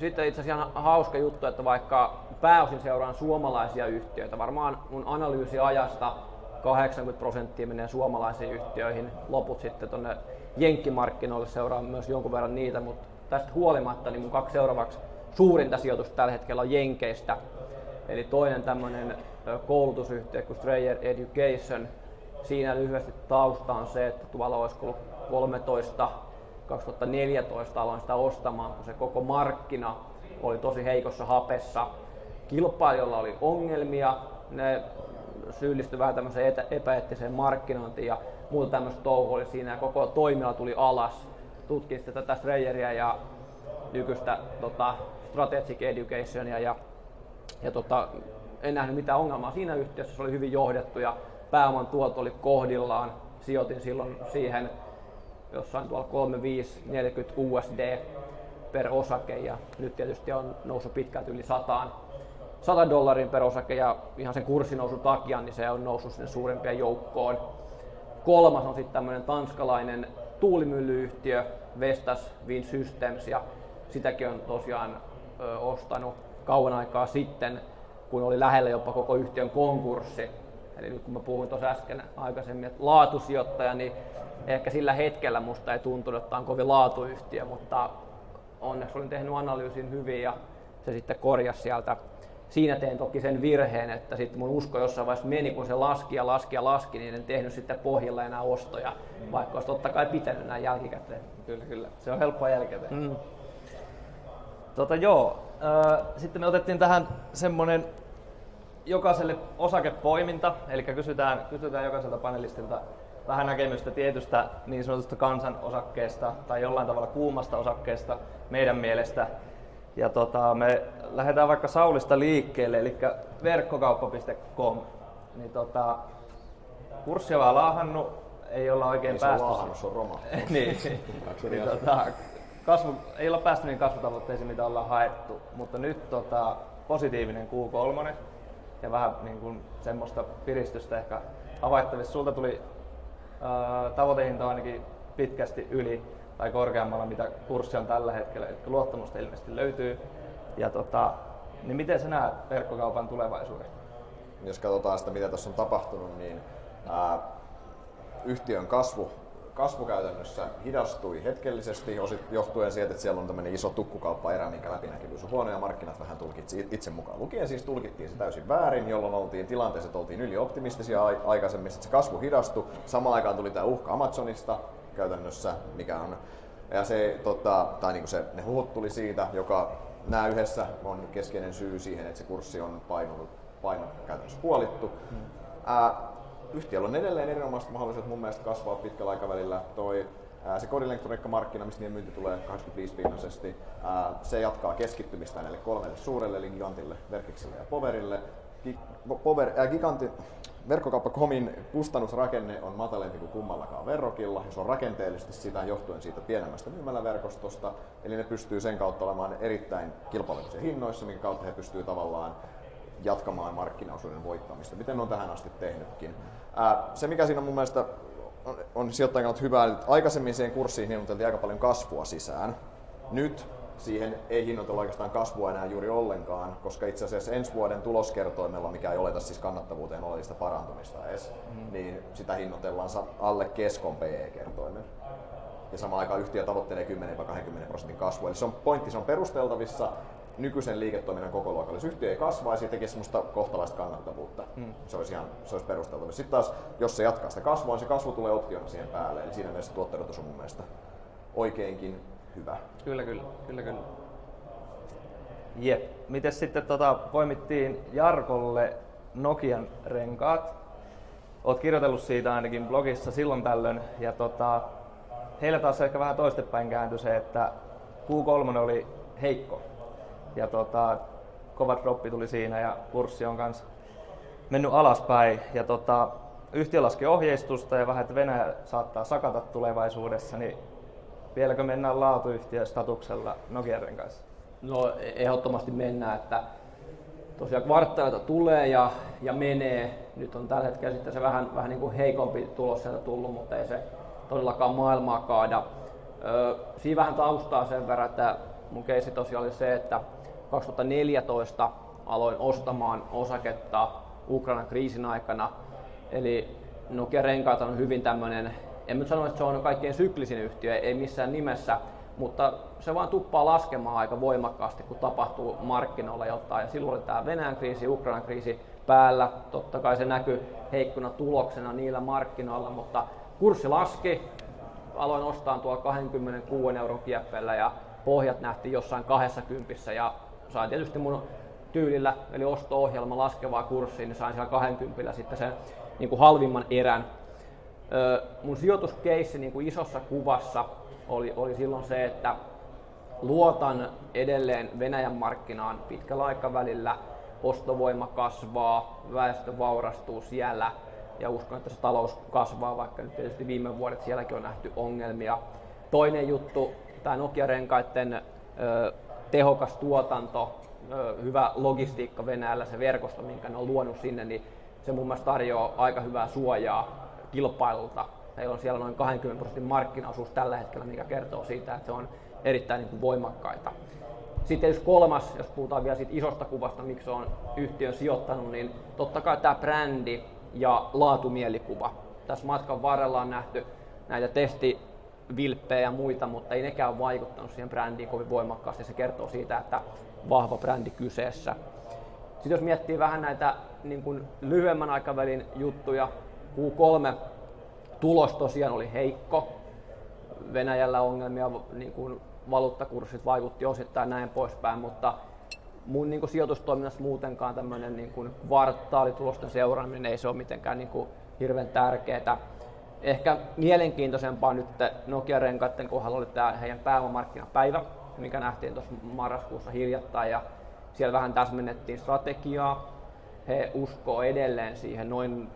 Sitten itse asiassa hauska juttu, että vaikka pääosin seuraan suomalaisia yhtiöitä, varmaan mun analyysiajasta 80 prosenttia menee suomalaisiin yhtiöihin, loput sitten tuonne jenkkimarkkinoille seuraan myös jonkun verran niitä, mutta tästä huolimatta niin mun kaksi seuraavaksi suurinta sijoitusta tällä hetkellä on Jenkeistä. Eli toinen tämmöinen koulutusyhtiö kuin Strayer Education. Siinä lyhyesti tausta on se, että tuolla olisi ollut 13 2014 aloin sitä ostamaan, kun se koko markkina oli tosi heikossa hapessa. Kilpailijoilla oli ongelmia, ne syyllistyivät vähän tämmöiseen epäeettiseen markkinointiin ja muuta tämmöistä touhua oli siinä ja koko toimiala tuli alas. Tutkin sitten tätä Strayeria ja nykyistä tota, Strategic Educationia ja, ja tota, en nähnyt mitään ongelmaa siinä yhtiössä, se oli hyvin johdettu ja pääoman tuotto oli kohdillaan. Sijoitin silloin siihen jossain tuolla 3540 USD per osake ja nyt tietysti on noussut pitkälti yli sataan. 100 dollarin per osake ja ihan sen kurssinousun takia niin se on noussut sinne suurimpien joukkoon. Kolmas on sitten tämmöinen tanskalainen tuulimyllyyhtiö Vestas Wind Systems ja sitäkin on tosiaan ostanut kauan aikaa sitten, kun oli lähellä jopa koko yhtiön konkurssi. Eli nyt kun mä puhuin tuossa äsken aikaisemmin, että laatusijoittaja, niin ehkä sillä hetkellä musta ei tuntunut, että on kovin laatuyhtiö, mutta onneksi olin tehnyt analyysin hyvin ja se sitten korjasi sieltä. Siinä tein toki sen virheen, että sitten mun usko jossain vaiheessa meni, kun se laski ja laski ja laski, niin en tehnyt sitten pohjalla enää ostoja, vaikka olisi totta kai pitänyt näin jälkikäteen. Kyllä, kyllä. Se on helppoa jälkikäteen. Mm. Tota joo, äh, sitten me otettiin tähän semmonen jokaiselle osakepoiminta, eli kysytään, kysytään jokaiselta panelistilta vähän näkemystä tietystä niin sanotusta kansanosakkeesta tai jollain tavalla kuumasta osakkeesta meidän mielestä. Ja tota, me lähdetään vaikka Saulista liikkeelle, eli verkkokauppa.com. Niin tota, kurssi on vähän laahannut, ei olla oikein Ei päästy. se on laahannut, se on romahtanut. niin, niin tota, kasvu, ei olla päästy niin kasvutavoitteisiin, mitä ollaan haettu, mutta nyt tota, positiivinen Q3 ja vähän niin kuin semmoista piristystä ehkä havaittavissa. Sulta tuli ää, tavoitehinta ainakin pitkästi yli tai korkeammalla, mitä kurssi on tällä hetkellä, eli luottamusta ilmeisesti löytyy. Ja tota, niin miten sä näet verkkokaupan tulevaisuuden? jos katsotaan sitä, mitä tässä on tapahtunut, niin ää, yhtiön kasvu, kasvu käytännössä hidastui hetkellisesti, osit johtuen siitä, että siellä on tämmöinen iso tukkukauppaerä, minkä läpinäkyvyys on huono ja markkinat vähän tulkitsi itse mukaan lukien. Siis tulkittiin se täysin väärin, jolloin oltiin tilanteessa, että oltiin ylioptimistisia ai- aikaisemmin, sitten se kasvu hidastui. Samaan aikaan tuli tämä uhka Amazonista käytännössä, mikä on ja se, tota, tai niin se, ne huhut tuli siitä, joka nämä yhdessä on keskeinen syy siihen, että se kurssi on painunut, paino käytännössä puolittu. Hmm. Ää, yhtiöllä on edelleen erinomaiset mahdollisuudet mun mielestä kasvaa pitkällä aikavälillä. Toi, ää, se kodielektroniikkamarkkina, mistä niiden myynti tulee 85 pinnaisesti, ää, se jatkaa keskittymistä näille kolmelle suurelle, eli Gigantille, Verkikselle ja Powerille. Gi- Power, ää, giganti, verkkokauppa.comin kustannusrakenne on matalempi kuin kummallakaan verrokilla, ja se on rakenteellisesti sitä johtuen siitä pienemmästä myymäläverkostosta, eli ne pystyy sen kautta olemaan erittäin kilpailullisia hinnoissa, minkä kautta he pystyy tavallaan jatkamaan markkinaosuuden voittamista, miten on tähän asti tehnytkin. Ää, se mikä siinä on mun mielestä on, on sijoittajan kannalta hyvä, että aikaisemmin siihen kurssiin hinnoiteltiin aika paljon kasvua sisään. Nyt siihen ei hinnoitella oikeastaan kasvua enää juuri ollenkaan, koska itse asiassa ensi vuoden tuloskertoimella, mikä ei oleta siis kannattavuuteen oleellista parantumista edes, mm. niin sitä hinnoitellaan alle keskon PE-kertoimen. Ja samaan aikaan yhtiö tavoittelee 10-20 prosentin kasvua. Eli se on pointti, se on perusteltavissa nykyisen liiketoiminnan koko luokalla. Jos yhtiö ei kasvaisi ja tekisi semmoista kohtalaista kannattavuutta, mm. se olisi ihan se olisi perusteltavissa. Sitten taas, jos se jatkaa sitä kasvua, niin se kasvu tulee optiona siihen päälle. Eli siinä mielessä tuotteedotus on mun mielestä oikeinkin hyvä. Kyllä, kyllä, kyllä, kyllä. Jep. Miten sitten tota, poimittiin Jarkolle Nokian renkaat? Oot kirjoitellut siitä ainakin blogissa silloin tällöin. Ja tota, heillä taas ehkä vähän toistepäin kääntyi se, että Q3 oli heikko. Ja tota, kova droppi tuli siinä ja kurssi on kanssa mennyt alaspäin. Ja tota, yhtiö laski ohjeistusta ja vähän, että Venäjä saattaa sakata tulevaisuudessa, niin vieläkö mennään laatuyhtiöstatuksella Nokian kanssa? No ehdottomasti mennään, että tosiaan kvartaaleita tulee ja, ja menee. Nyt on tällä hetkellä sitten se vähän, vähän niin kuin heikompi tulos sieltä tullut, mutta ei se todellakaan maailmaa kaada. Öö, siinä vähän taustaa sen verran, että mun keisi tosiaan oli se, että 2014 aloin ostamaan osaketta Ukrainan kriisin aikana. Eli Nokia Renkaat on hyvin tämmöinen, en nyt sano, että se on kaikkein syklisin yhtiö, ei missään nimessä, mutta se vaan tuppaa laskemaan aika voimakkaasti, kun tapahtuu markkinoilla jotain. Ja silloin oli tämä Venäjän kriisi, Ukrainan kriisi päällä. Totta kai se näkyy heikkona tuloksena niillä markkinoilla, mutta kurssi laski. Aloin ostaa tuolla 26 euron kieppeillä ja pohjat nähtiin jossain 20 ja sain tietysti mun tyylillä, eli osto-ohjelma laskevaa kurssiin, niin sain siellä 20 sitten sen niin kuin halvimman erän. Mun sijoituskeissi niin kuin isossa kuvassa oli, oli silloin se, että luotan edelleen Venäjän markkinaan pitkällä aikavälillä, ostovoima kasvaa, väestö vaurastuu siellä ja uskon, että se talous kasvaa, vaikka nyt tietysti viime vuodet sielläkin on nähty ongelmia. Toinen juttu, tämä Nokia-renkaiden tehokas tuotanto, hyvä logistiikka Venäjällä, se verkosto, minkä ne on luonut sinne, niin se mun mielestä tarjoaa aika hyvää suojaa kilpailulta. Heillä on siellä noin 20 prosentin markkinaosuus tällä hetkellä, mikä kertoo siitä, että se on erittäin niin kuin voimakkaita. Sitten jos kolmas, jos puhutaan vielä siitä isosta kuvasta, miksi on yhtiön sijoittanut, niin totta kai tämä brändi ja laatumielikuva. Tässä matkan varrella on nähty näitä testivilppejä ja muita, mutta ei nekään vaikuttanut siihen brändiin kovin voimakkaasti. Se kertoo siitä, että vahva brändi kyseessä. Sitten jos miettii vähän näitä niin kuin lyhyemmän aikavälin juttuja, Q3 tulos tosiaan oli heikko. Venäjällä ongelmia, niin kuin valuuttakurssit vaikutti osittain näin poispäin, mutta mun niin kuin, sijoitustoiminnassa muutenkaan tämmöinen niin kuin, kvartaalitulosten seuraaminen ei se ole mitenkään niin kuin, hirveän tärkeää. Ehkä mielenkiintoisempaa nyt Nokia-renkaiden kohdalla oli tämä heidän pääomamarkkinapäivä, mikä nähtiin tuossa marraskuussa hiljattain ja siellä vähän täsmennettiin strategiaa. He uskoo edelleen siihen noin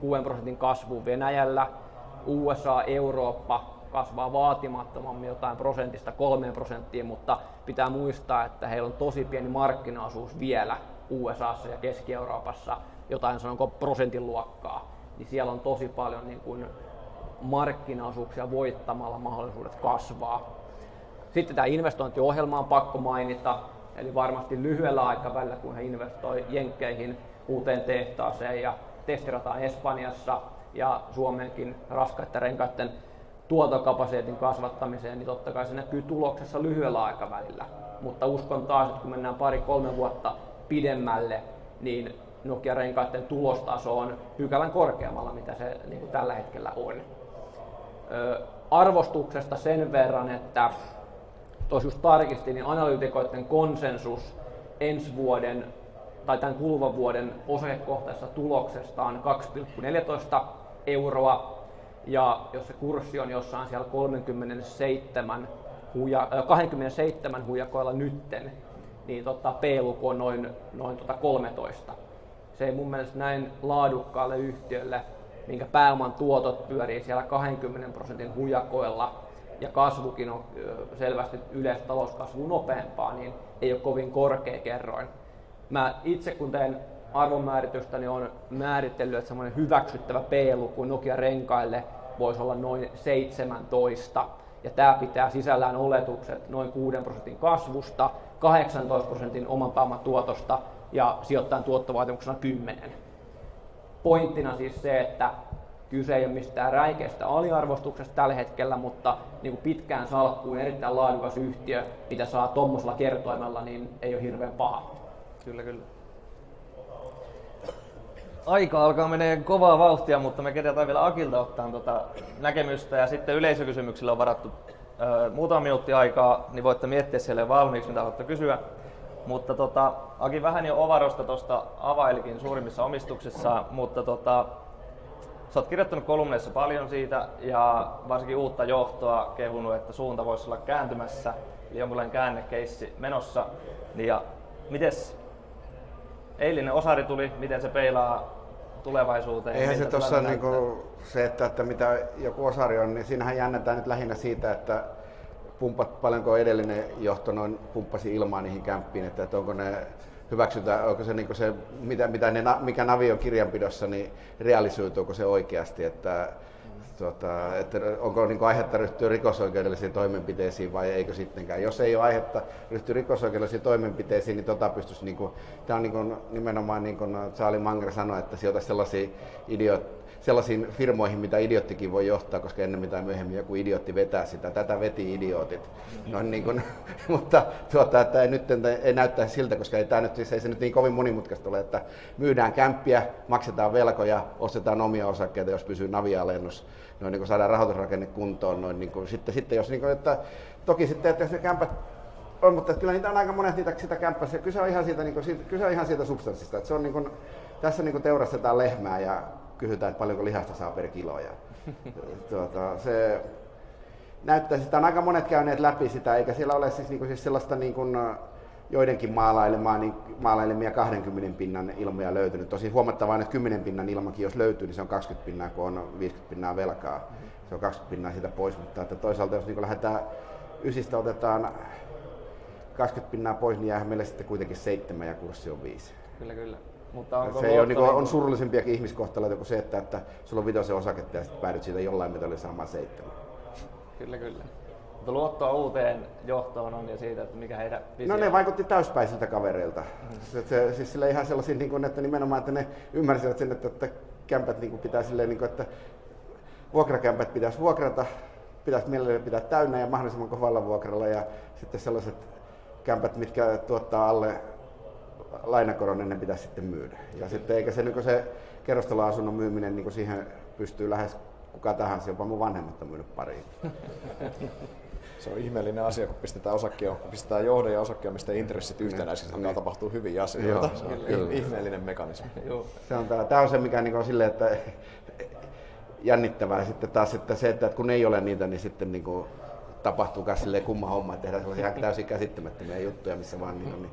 6 prosentin kasvuun Venäjällä, USA, Eurooppa kasvaa vaatimattomammin jotain prosentista kolmeen prosenttiin, mutta pitää muistaa, että heillä on tosi pieni markkinaosuus vielä USAssa ja Keski-Euroopassa, jotain sanonko prosentin luokkaa, niin siellä on tosi paljon niin kuin markkinaosuuksia voittamalla mahdollisuudet kasvaa. Sitten tämä investointiohjelma on pakko mainita, eli varmasti lyhyellä aikavälillä, kun he investoi Jenkkeihin uuteen tehtaaseen ja testirataan Espanjassa ja Suomenkin raskaiden renkaiden tuotokapasiteetin kasvattamiseen, niin totta kai se näkyy tuloksessa lyhyellä aikavälillä. Mutta uskon taas, että kun mennään pari-kolme vuotta pidemmälle, niin Nokia-renkaiden tulostaso on pykälän korkeammalla, mitä se niin kuin tällä hetkellä on. Ö, arvostuksesta sen verran, että just tarkistin, niin analyytikoiden konsensus ensi vuoden tai tämän kuluvan vuoden osakekohtaisesta tuloksesta on 2,14 euroa ja jos se kurssi on jossain siellä 37 huja, 27 hujakoilla nytten, niin tota, P-luku on noin, noin tota 13. Se ei mun mielestä näin laadukkaalle yhtiölle, minkä pääoman tuotot pyörii siellä 20 prosentin hujakoilla ja kasvukin on selvästi yleistä talouskasvu nopeampaa, niin ei ole kovin korkea kerroin. Mä itse kun teen arvonmääritystä, niin on määritellyt, että semmoinen hyväksyttävä P-luku Nokia-renkaille voisi olla noin 17. Ja tämä pitää sisällään oletukset noin 6 prosentin kasvusta, 18 prosentin oman pääoman tuotosta ja sijoittajan tuottovaatimuksena 10. Pointtina siis se, että kyse ei ole mistään räikeästä aliarvostuksesta tällä hetkellä, mutta niin kuin pitkään salkkuun erittäin laadukas yhtiö, mitä saa tuommoisella kertoimella, niin ei ole hirveän paha. Kyllä, kyllä aika alkaa menee kovaa vauhtia, mutta me kerätään vielä Akilta ottaa tota näkemystä ja sitten yleisökysymyksillä on varattu ö, muutama minuutti aikaa, niin voitte miettiä siellä valmiiksi, mitä haluatte kysyä. Mutta tota, Aki vähän jo Ovarosta tuosta availikin suurimmissa omistuksissa, mutta tota, sä oot kirjoittanut kolumneissa paljon siitä ja varsinkin uutta johtoa kehunut, että suunta voisi olla kääntymässä, eli jonkinlainen käännekeissi menossa. Niin ja mites eilinen osari tuli, miten se peilaa tulevaisuuteen? Eihän se tuossa niinku, se, että, että mitä joku osari on, niin siinähän jännätään nyt lähinnä siitä, että pumpat, paljonko edellinen johto noin pumppasi ilmaa niihin kämppiin, että, että onko ne hyväksytä, onko se, niin se mitä, mitä ne, mikä Navi on kirjanpidossa, niin realisoituuko se oikeasti, että tota, että onko niin aihetta ryhtyä rikosoikeudellisiin toimenpiteisiin vai eikö sittenkään. Jos ei ole aihetta ryhtyä rikosoikeudellisiin toimenpiteisiin, niin tota pystyisi, niin kuin, tämä on niin kuin, nimenomaan niin kuin Charlie Manger sanoi, että sijoita sellaisia idiot, sellaisiin firmoihin, mitä idioottikin voi johtaa, koska ennen mitä myöhemmin joku idiootti vetää sitä. Tätä veti idiootit. No, niin kuin, mutta tuota, että ei, nyt ei näyttää siltä, koska ei, tämä nyt, siis ei se nyt niin kovin monimutkaista ole, että myydään kämppiä, maksetaan velkoja, ostetaan omia osakkeita, jos pysyy navialennus noin niin kuin saadaan rahoitusrakenne kuntoon. Noin niin kuin, sitten, sitten jos, niin kuin, että, toki sitten, että se kämpät on, mutta kyllä niitä on aika monet niitä, sitä kämppässä. Kyse on ihan siitä, niin kuin, kyse on ihan siitä substanssista. Että se on niin kuin, tässä niin kuin teurastetaan lehmää ja kysytään, että paljonko lihasta saa per kilo. Ja, tuota, se näyttää, että on aika monet käyneet läpi sitä, eikä siellä ole siis, niin kuin, siis sellaista niin kuin, joidenkin maalailemaa, niin maalailemia 20 pinnan ilmoja löytynyt. Tosi huomattavaa, että 10 pinnan ilmakin, jos löytyy, niin se on 20 pinnaa, kun on 50 pinnaa velkaa. Se on 20 pinnaa siitä pois, mutta että toisaalta jos niin lähdetään ysistä otetaan 20 pinnaa pois, niin jää meille sitten kuitenkin seitsemän ja kurssi on viisi. Kyllä, kyllä. Mutta onko se ei ole, niin kuin, luotto on surullisempiakin ihmiskohtaloita kuin se, että, että sulla on vitosen osaketta ja sitten päädyt siitä jollain metallilla saamaan seitsemän. Kyllä, kyllä. Mutta luottoa uuteen johtoon on ja siitä, että mikä heidän visio No ne vaikutti täyspäisiltä kavereilta. Se, se, siis sille ihan sellaisia, niin kuin, että nimenomaan, että ne ymmärsivät sen, että, että kämpät niin kuin pitää silleen, niin kuin, että vuokrakämpät pitäisi vuokrata, pitäisi mielelläni pitää täynnä ja mahdollisimman kovalla vuokralla ja sitten sellaiset kämpät, mitkä tuottaa alle lainakoron, niin ne pitäisi sitten myydä. Ja sitten eikä se, niin se kerrostaloasunnon myyminen, niin siihen pystyy lähes kuka tahansa, jopa mun vanhemmat on myynyt pariin. Se on ihmeellinen asia, kun pistetään, osakkeen, kun pistetään johdon ja osakkeenomistajien intressit yhtenäisiksi, niin tapahtuu hyviä asioita. Joo, se on kyllä. ihmeellinen mekanismi. Joo. Se on, tää, tää on se, mikä niin on silleen, että jännittävää sitten taas että se, että kun ei ole niitä, niin sitten niin kuin tapahtuu myös silleen kumma homma, että tehdään sellaisia ihan täysin käsittämättömiä juttuja, missä vaan niin on, niin.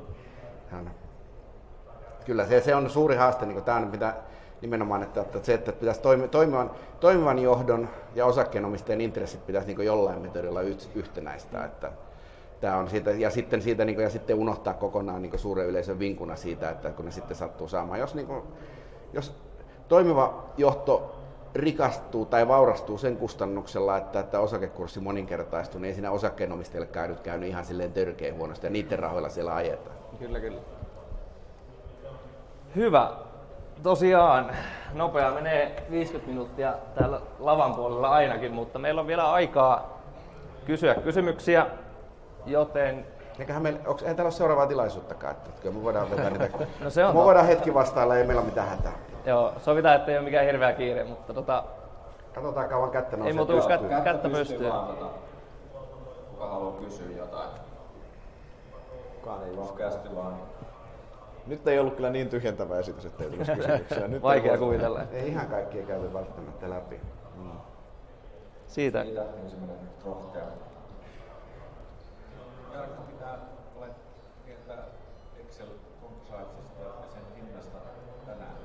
Kyllä se, se on suuri haaste, niin tämä on mitä nimenomaan, että, että se, että pitäisi toimi, toimivan, toimivan johdon ja osakkeenomistajien intressit pitäisi niin jollain metodilla yhtenäistää. Että, Tämä on siitä, ja sitten, siitä, niin kuin, ja sitten unohtaa kokonaan niin suuren yleisön vinkuna siitä, että kun ne sitten sattuu saamaan. Jos, niin kuin, jos toimiva johto rikastuu tai vaurastuu sen kustannuksella, että, että osakekurssi moninkertaistuu, niin ei siinä osakkeenomistajille käynyt käynyt ihan silleen törkeä huonosti ja niiden rahoilla siellä ajetaan. Kyllä, kyllä. Hyvä. Tosiaan, nopea menee 50 minuuttia täällä lavan puolella ainakin, mutta meillä on vielä aikaa kysyä kysymyksiä, joten... Eiköhän meillä, onko, ei täällä ole seuraavaa tilaisuuttakaan, että kyllä me voidaan vetää niitä. no se on me voidaan hetki vastailla, ei meillä ole mitään hätää. Joo, sovitaan, että ei ole mikään hirveä kiire, mutta tota... Katsotaan kauan kättä nousee. Ei muuta kuin kättä, kättä pystyy. Tota, kuka haluaa kysyä jotain? Kukaan ei Rohkeasti vaan. Nyt ei ollut kyllä niin tyhjentävä esitys, että ei tulisi kysymyksiä. Nyt Vaikea ei kuvitella. Ei ihan kaikkia käyty välttämättä läpi. Mm. Siitä. Siitä ensimmäinen rohkea. Jarkko pitää olet tietää Excel Compositesista ja sen hinnasta tänään.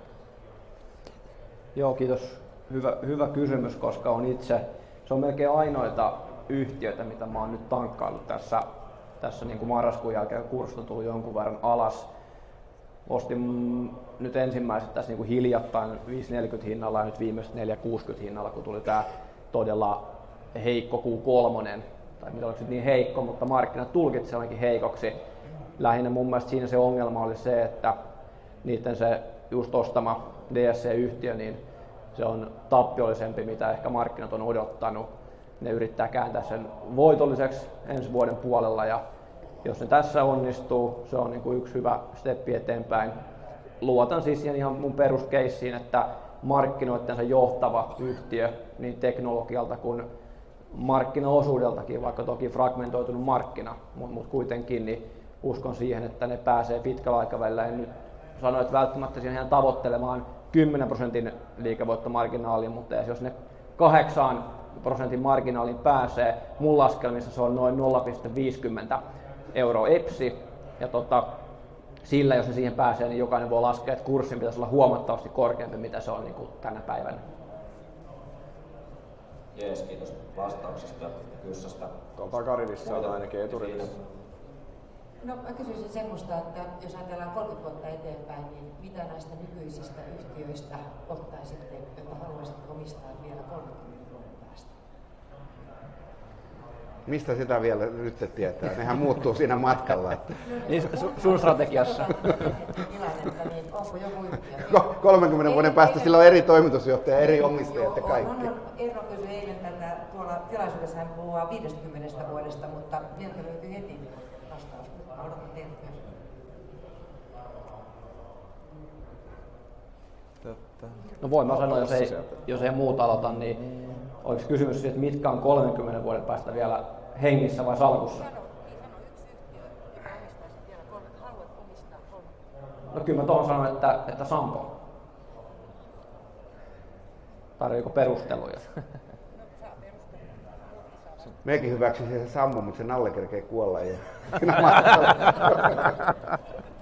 Joo, kiitos. Hyvä, hyvä kysymys, koska on itse, se on melkein ainoita yhtiöitä, mitä mä oon nyt tankkaillut tässä, tässä niin kuin marraskuun jälkeen, kun kurssi on tullut jonkun verran alas. Ostin nyt ensimmäiset tässä niin kuin hiljattain 540 hinnalla ja nyt viimeiset 460 hinnalla, kun tuli tämä todella heikko Q3, tai mitä oliko niin heikko, mutta markkinat tulkitsi ainakin heikoksi. Lähinnä mun mielestä siinä se ongelma oli se, että niiden se just ostama DSC-yhtiö, niin se on tappiollisempi, mitä ehkä markkinat on odottanut. Ne yrittää kääntää sen voitolliseksi ensi vuoden puolella ja jos ne tässä onnistuu, se on niin kuin yksi hyvä steppi eteenpäin. Luotan siis siihen ihan mun peruskeissiin, että markkinoittensa johtava yhtiö niin teknologialta kuin markkinaosuudeltakin, vaikka toki fragmentoitunut markkina, mutta mut kuitenkin niin uskon siihen, että ne pääsee pitkällä aikavälillä. En nyt sano, että välttämättä siihen ihan tavoittelemaan 10 prosentin liikevoittomarginaaliin, mutta jos ne 8 prosentin marginaaliin pääsee, mun laskelmissa se on noin 0,50 euro EPSI, ja tota, sillä jos ne siihen pääsee, niin jokainen voi laskea, että kurssin pitäisi olla huomattavasti korkeampi, mitä se on niin kuin tänä päivänä. Jees, kiitos vastauksesta Kyssästä. Tuolla takarivissä on ainakin eturivissä. No mä kysyisin semmoista, että jos ajatellaan 30 vuotta eteenpäin, niin mitä näistä nykyisistä yhtiöistä ottaisitte, joita haluaisitte omistaa vielä 30 vuoden päästä? Mistä sitä vielä nyt tietää? Nehän muuttuu siinä matkalla. Että. Niin su- sun strategiassa. Niin? Ko- 30 vuoden päästä sillä on eri toimitusjohtaja, eri omistajat ja kaikki. On, Eero kysyi eilen tätä, tuolla tilaisuudessa hän puhuu 50 vuodesta, mutta sieltä löytyy heti vastaus. Odotan teiltä. No voin mä sanoa, jos ei, jos ei muuta aloita, niin oliko kysymys siitä, että mitkä on 30 vuoden päästä vielä hengissä vai salkussa? No kyllä mä tuohon sanon, että, että Sampo. Tarjoiko perusteluja? Mekin hyväksy sen Sammu, mutta sen alle kerkee kuolla. Ja...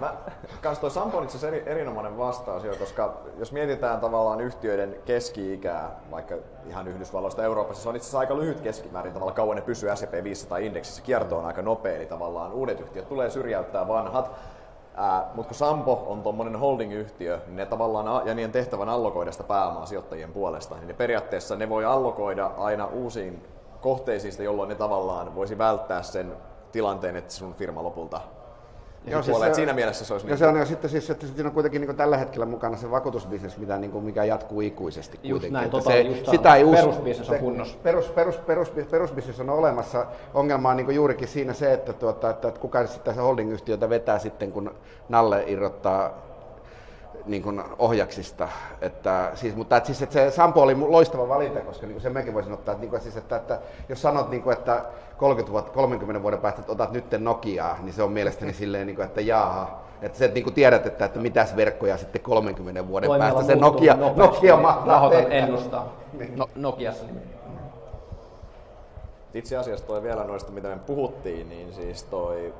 Mä, kans toi Sampo on itse eri, erinomainen vastaus jo, koska jos mietitään tavallaan yhtiöiden keski-ikää, vaikka ihan Yhdysvalloista Euroopassa, se on itse asiassa aika lyhyt keskimäärin tavallaan kauan ne pysyy S&P 500 indeksissä, kierto on aika nopea, eli tavallaan uudet yhtiöt tulee syrjäyttää vanhat, mutta kun Sampo on tuommoinen holding-yhtiö, niin ne tavallaan, ja niiden tehtävän allokoida sitä pääomaa sijoittajien puolesta, niin ne periaatteessa ne voi allokoida aina uusiin kohteisiin, jolloin ne tavallaan voisi välttää sen tilanteen, että sun firma lopulta Joo, siis se, siinä mielessä se olisi... Ja niin se on jo sitten siis, että siinä on kuitenkin niin tällä hetkellä mukana se vakuutusbisnes, mitä, niin kuin, mikä jatkuu ikuisesti just kuitenkin. Näin, tota, se, just sitä ei perusbisnes on kunnossa. Perus, perus, perus, perus, perusbisnes on olemassa. Ongelma on niin juurikin siinä se, että, tuota, että, että kuka sitä holding-yhtiötä vetää sitten, kun Nalle irrottaa niin kuin ohjaksista. Että, siis, mutta että, siis, että se Sampo oli loistava valinta, koska niin kuin sen mäkin voisin ottaa, että, niin kuin, siis, että, että jos sanot, niin kuin, että 30, vuotta, 30 vuoden päästä että otat nyt Nokiaa, niin se on mielestäni silleen, niin kuin, että jaaha. Että sä niin kuin tiedät, että, että mitäs verkkoja sitten 30 vuoden Toimilla päästä se Nokia, Nokia mahtaa tehdä. ennustaa no, Nokiassa. Itse asiassa toi vielä noista, mitä me puhuttiin, niin siis toi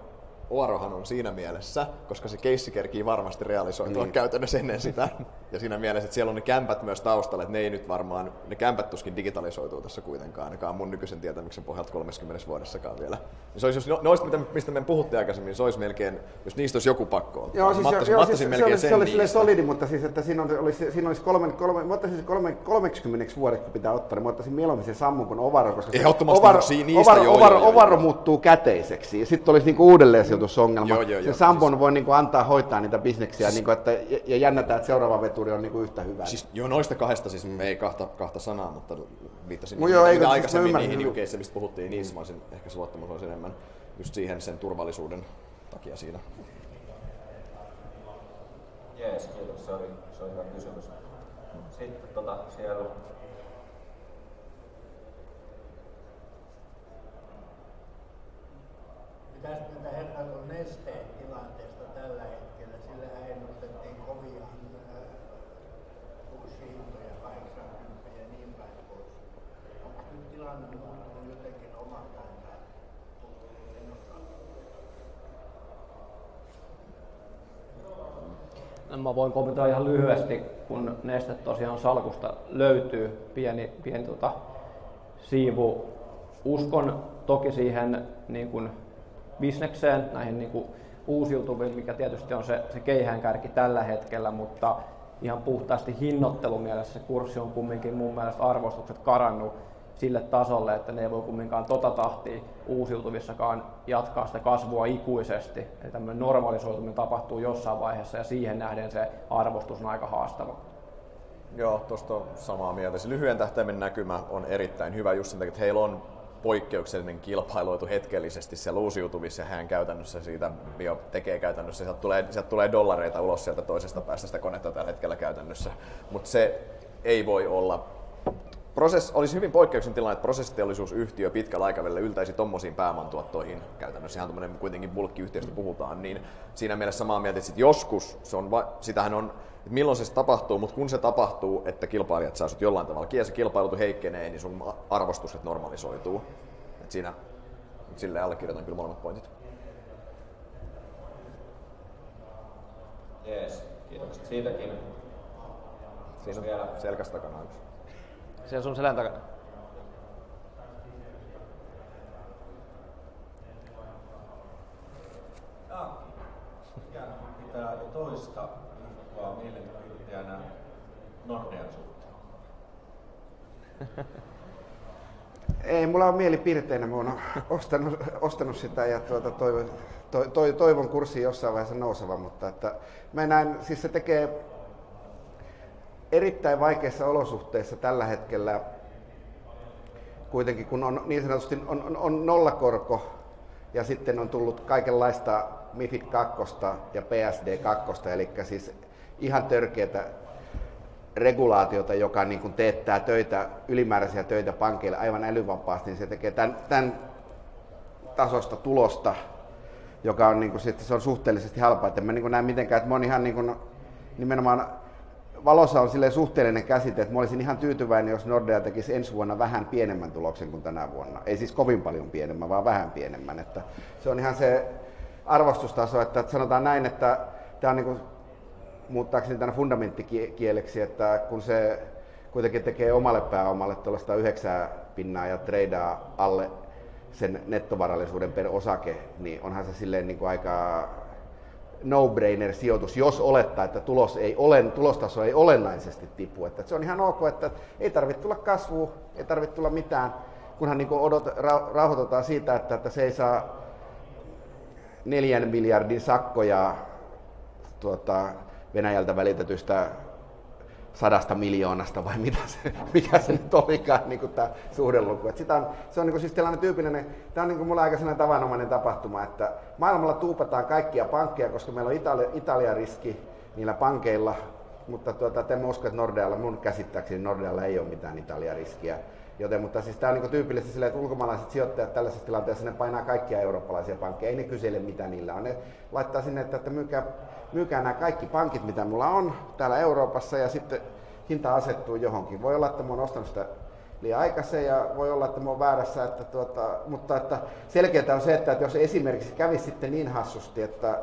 Oarohan on siinä mielessä, koska se keissi kerkii varmasti realisoitua niin. käytännössä ennen sitä. Ja siinä mielessä, että siellä on ne kämpät myös taustalla, että ne ei nyt varmaan, ne kämpät tuskin digitalisoituu tässä kuitenkaan, ainakaan mun nykyisen tietämyksen pohjalta 30 vuodessakaan vielä. Niin se olisi, jos noista, mistä me puhuttiin aikaisemmin, se olisi melkein, jos niistä olisi joku pakko Joo, siis, mattaisin, joo, siis se, melkein se olisi, se olisi solidi, mutta siis, että siinä, olisi, siinä olisi kolme, kolme, mä ottaisin kolme, 30 vuodeksi, kun pitää ottaa, niin mä ottaisin mieluummin sen sammun kuin Ovaro, koska se Ovaro, niistä, Ovaro, joo, Ovaro, joo, joo, Ovaro muuttuu käteiseksi. Ja sitten olisi niinku uudelleen sijoitusongelma. Joo, joo, se Sambon siis... voi niinku antaa hoitaa niitä bisneksiä siis... niinku, että, ja jännätään, että seuraava veturi on niinku yhtä hyvä. Siis, joo, noista kahdesta siis me ei kahta, kahta sanaa, mutta viittasin no, joo, eikö, siis aikaisemmin siis niihin jukeissa, mistä puhuttiin, niin mä olisin, ehkä se luottamus olisi enemmän just siihen sen turvallisuuden takia siinä. Jees, kiitos. Se oli, se oli hyvä kysymys. Sitten tota, siellä Mitäs mieltä herrat on nesteen tilanteesta tällä hetkellä? Sillä ennustettiin kovia kurssihintoja, 80 ja niin päin pois. Onko nyt tilanne muuttunut jotenkin oman päin No, mä voin kommentoida ihan lyhyesti, kun neste tosiaan salkusta löytyy pieni, pieni tota, siivu. Uskon toki siihen niin kuin bisnekseen, näihin niin kuin uusiutuviin, mikä tietysti on se, se keihäänkärki tällä hetkellä, mutta ihan puhtaasti hinnoittelumielessä se kurssi on kumminkin mun mielestä arvostukset karannut sille tasolle, että ne ei voi kumminkaan tota tahtia uusiutuvissakaan jatkaa sitä kasvua ikuisesti. Eli tämmöinen normalisoituminen tapahtuu jossain vaiheessa ja siihen nähden se arvostus on aika haastava. Joo, tuosta on samaa mieltä. Se lyhyen tähtäimen näkymä on erittäin hyvä just sen takia, että heillä on poikkeuksellinen kilpailuetu hetkellisesti siellä uusiutuvissa hän käytännössä siitä bio tekee käytännössä. Sieltä tulee, sieltä tulee dollareita ulos sieltä toisesta päästä sitä konetta tällä hetkellä käytännössä. Mutta se ei voi olla Prosess, olisi hyvin poikkeuksen tilanne, että prosessiteollisuusyhtiö pitkällä aikavälillä yltäisi tuommoisiin pääomantuottoihin käytännössä, ihan tuommoinen kuitenkin bulkkiyhtiöstä puhutaan, niin siinä mielessä samaa mieltä, että joskus, se on, sitähän on, että milloin se tapahtuu, mutta kun se tapahtuu, että kilpailijat saa sut jollain tavalla kiesi, kilpailutu heikkenee, niin sun arvostukset normalisoituu. Et siinä sille allekirjoitan kyllä molemmat pointit. Jees, kiitokset siitäkin. Siinä on vielä selkästä takana yksi. Siellä sun selän takana. Ja pitää jo toista viikkoa mielenkiintoisena Nordean suhteen. Ei, mulla on mielipirteinä, mä oon ostanut, ostanut sitä ja tuota, toivon, to, to, toivon kurssi jossain vaiheessa nouseva, mutta että mä näen, siis se tekee erittäin vaikeissa olosuhteissa tällä hetkellä kuitenkin, kun on niin sanotusti on, on, on nollakorko ja sitten on tullut kaikenlaista MIFID 2 ja PSD 2, eli siis ihan törkeätä regulaatiota, joka niin kuin teettää töitä, ylimääräisiä töitä pankeille aivan älyvapaasti, niin se tekee tämän, tämän tasosta tulosta, joka on, niin kuin, se on suhteellisesti halpaa. Että mä niin näen mitenkään, että mä ihan niin kuin, nimenomaan valossa on sille suhteellinen käsite, että mä olisin ihan tyytyväinen, jos Nordea tekisi ensi vuonna vähän pienemmän tuloksen kuin tänä vuonna. Ei siis kovin paljon pienemmän, vaan vähän pienemmän. Että se on ihan se arvostustaso, että sanotaan näin, että tämä on niin kuin, muuttaakseni tänne fundamenttikieleksi, että kun se kuitenkin tekee omalle pääomalle tuollaista yhdeksää pinnaa ja treidaa alle sen nettovarallisuuden per osake, niin onhan se silleen niin kuin aika no-brainer sijoitus, jos olettaa, että tulos ei ole, tulostaso ei olennaisesti tipu. Että se on ihan ok, että ei tarvitse tulla kasvua, ei tarvitse tulla mitään, kunhan niin odot, ra, rauhoitetaan siitä, että, että se ei saa neljän miljardin sakkoja tuota, Venäjältä välitetystä sadasta miljoonasta vai mitä se, mikä se nyt olikaan niin kuin tämä suhdeluku. Että sitä on, se on niin kuin siis tällainen tyypillinen, tämä on niin kuin mulla aika sellainen tavanomainen tapahtuma, että maailmalla tuupataan kaikkia pankkeja, koska meillä on Italia, Italia-riski niillä pankeilla, mutta tuota, te usko, että Nordealla, mun käsittääkseni Nordealla ei ole mitään Italia-riskiä. Joten, mutta siis tämä on niin tyypillistä sille, että ulkomaalaiset sijoittajat tällaisessa tilanteessa ne painaa kaikkia eurooppalaisia pankkeja, ei ne kysele mitä niillä on. Ne laittaa sinne, että, että myykää, myykää nämä kaikki pankit, mitä mulla on täällä Euroopassa ja sitten hinta asettuu johonkin. Voi olla, että mä oon ostanut sitä liian aikaisen ja voi olla, että mä oon väärässä, että tuota, mutta että selkeää on se, että, jos esimerkiksi kävisi sitten niin hassusti, että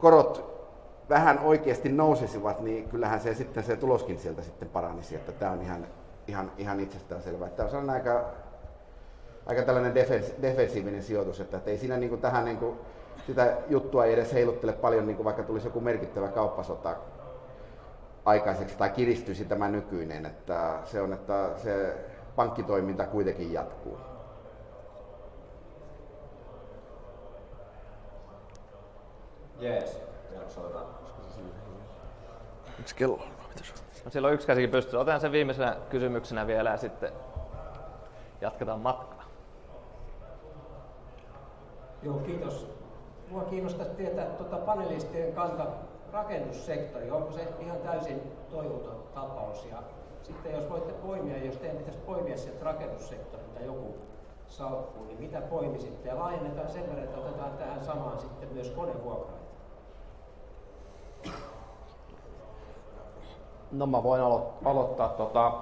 korot vähän oikeasti nousisivat, niin kyllähän se sitten se tuloskin sieltä sitten paranisi, että tämä on ihan ihan, ihan itsestäänselvää. Tämä on aika, aika tällainen defens, defensiivinen sijoitus, että, että ei siinä niin kuin tähän niin kuin, sitä juttua ei edes heiluttele paljon, niin kuin vaikka tulisi joku merkittävä kauppasota aikaiseksi tai kiristyisi tämä nykyinen. Että se on, että se pankkitoiminta kuitenkin jatkuu. Jees, Miksi kello No silloin yksi käsikin pystyy. Otan sen viimeisenä kysymyksenä vielä ja sitten jatketaan matkaa. Joo, kiitos. Mua kiinnostaisi tietää tuota panelistien kanta rakennussektori. Onko se ihan täysin toivoton tapaus? Ja sitten jos voitte poimia, jos teidän pitäisi poimia sieltä rakennussektorilta joku salkku, niin mitä poimisitte? Ja laajennetaan sen verran, että otetaan tähän samaan sitten myös konevuokraajat. No mä voin alo- aloittaa tota,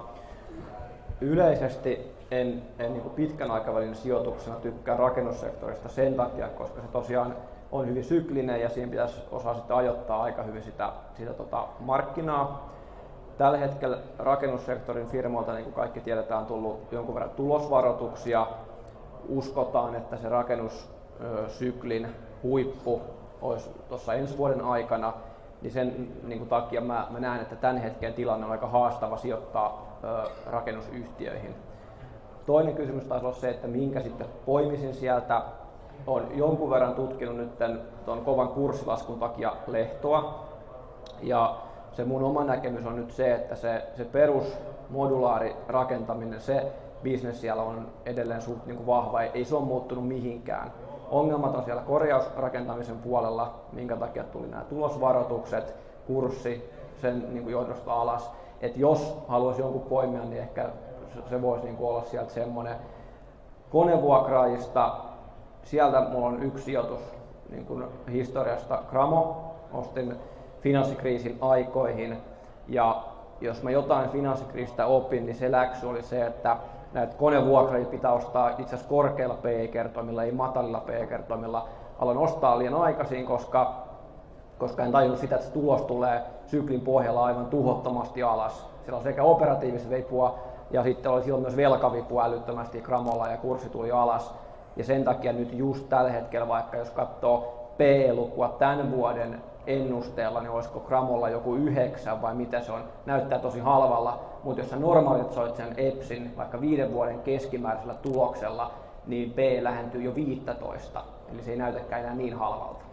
yleisesti en, en niin pitkän aikavälin sijoituksena tykkää rakennussektorista sen takia, koska se tosiaan on hyvin syklinen ja siinä pitäisi osaa sitten ajoittaa aika hyvin sitä, sitä tota markkinaa. Tällä hetkellä rakennussektorin firmoilta, niin kuin kaikki tiedetään, on tullut jonkun verran tulosvaroituksia. Uskotaan, että se rakennussyklin huippu olisi tuossa ensi vuoden aikana niin sen niin kuin takia mä, mä näen, että tämän hetken tilanne on aika haastava sijoittaa ö, rakennusyhtiöihin. Toinen kysymys taisi olla se, että minkä sitten poimisin sieltä. Olen jonkun verran tutkinut nyt tuon kovan kurssilaskun takia lehtoa. Ja se mun oma näkemys on nyt se, että se, se perus modulaarirakentaminen, se bisnes siellä on edelleen suht niin kuin vahva, ei se ole muuttunut mihinkään ongelmat on siellä korjausrakentamisen puolella, minkä takia tuli nämä tulosvaroitukset, kurssi sen niin kuin johdosta alas. Et jos haluaisi jonkun poimia, niin ehkä se voisi niin kuin olla sieltä semmoinen konevuokraajista. Sieltä mulla on yksi sijoitus niin kuin historiasta. Kramo ostin finanssikriisin aikoihin ja jos mä jotain finanssikriisistä opin, niin se läksy oli se, että näitä konevuokrajia pitää ostaa itse asiassa korkeilla PE-kertoimilla, ei matalilla PE-kertoimilla. Aloin ostaa liian aikaisin, koska, koska en tajunnut sitä, että se tulos tulee syklin pohjalla aivan tuhottomasti alas. Siellä on sekä operatiivista vipua ja sitten oli silloin myös velkavipua älyttömästi Kramolla ja kurssi tuli alas. Ja sen takia nyt just tällä hetkellä, vaikka jos katsoo PE-lukua tämän vuoden ennusteella, niin olisiko gramolla joku yhdeksän vai mitä se on, näyttää tosi halvalla, mutta jos sä normalisoit sen EPSin vaikka viiden vuoden keskimääräisellä tuloksella, niin P lähentyy jo 15, eli se ei näytäkään enää niin halvalta.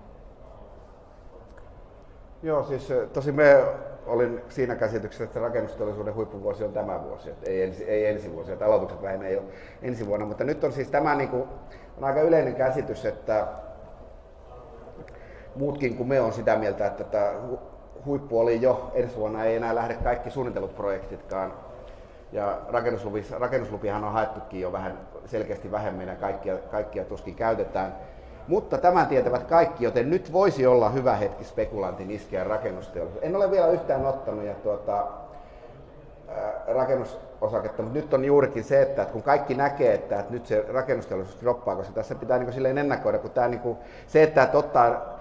Joo, siis eh, tosi me olin siinä käsityksessä, että rakennusteollisuuden huippuvuosi on tämä vuosi, että ei ensi, ei ensi vuosi, että aloitukset vähenee jo ensi vuonna, mutta nyt on siis tämä niin kuin, on aika yleinen käsitys, että muutkin kuin me on sitä mieltä, että tämä huippu oli jo, ensi vuonna ei enää lähde kaikki suunnitellut projektitkaan. Ja rakennuslupiahan on haettukin jo vähän selkeästi vähemmän ja kaikkia, kaikkia tuskin käytetään. Mutta tämän tietävät kaikki, joten nyt voisi olla hyvä hetki spekulantin iskeä rakennusteollisuus. En ole vielä yhtään ottanut ja tuota, rakennusosaketta, mutta nyt on juurikin se, että kun kaikki näkee, että, että nyt se rakennusteollisuus droppaa, koska tässä pitää niin kuin silleen ennakoida, kun tämä, niin kuin, se, että, että ottaa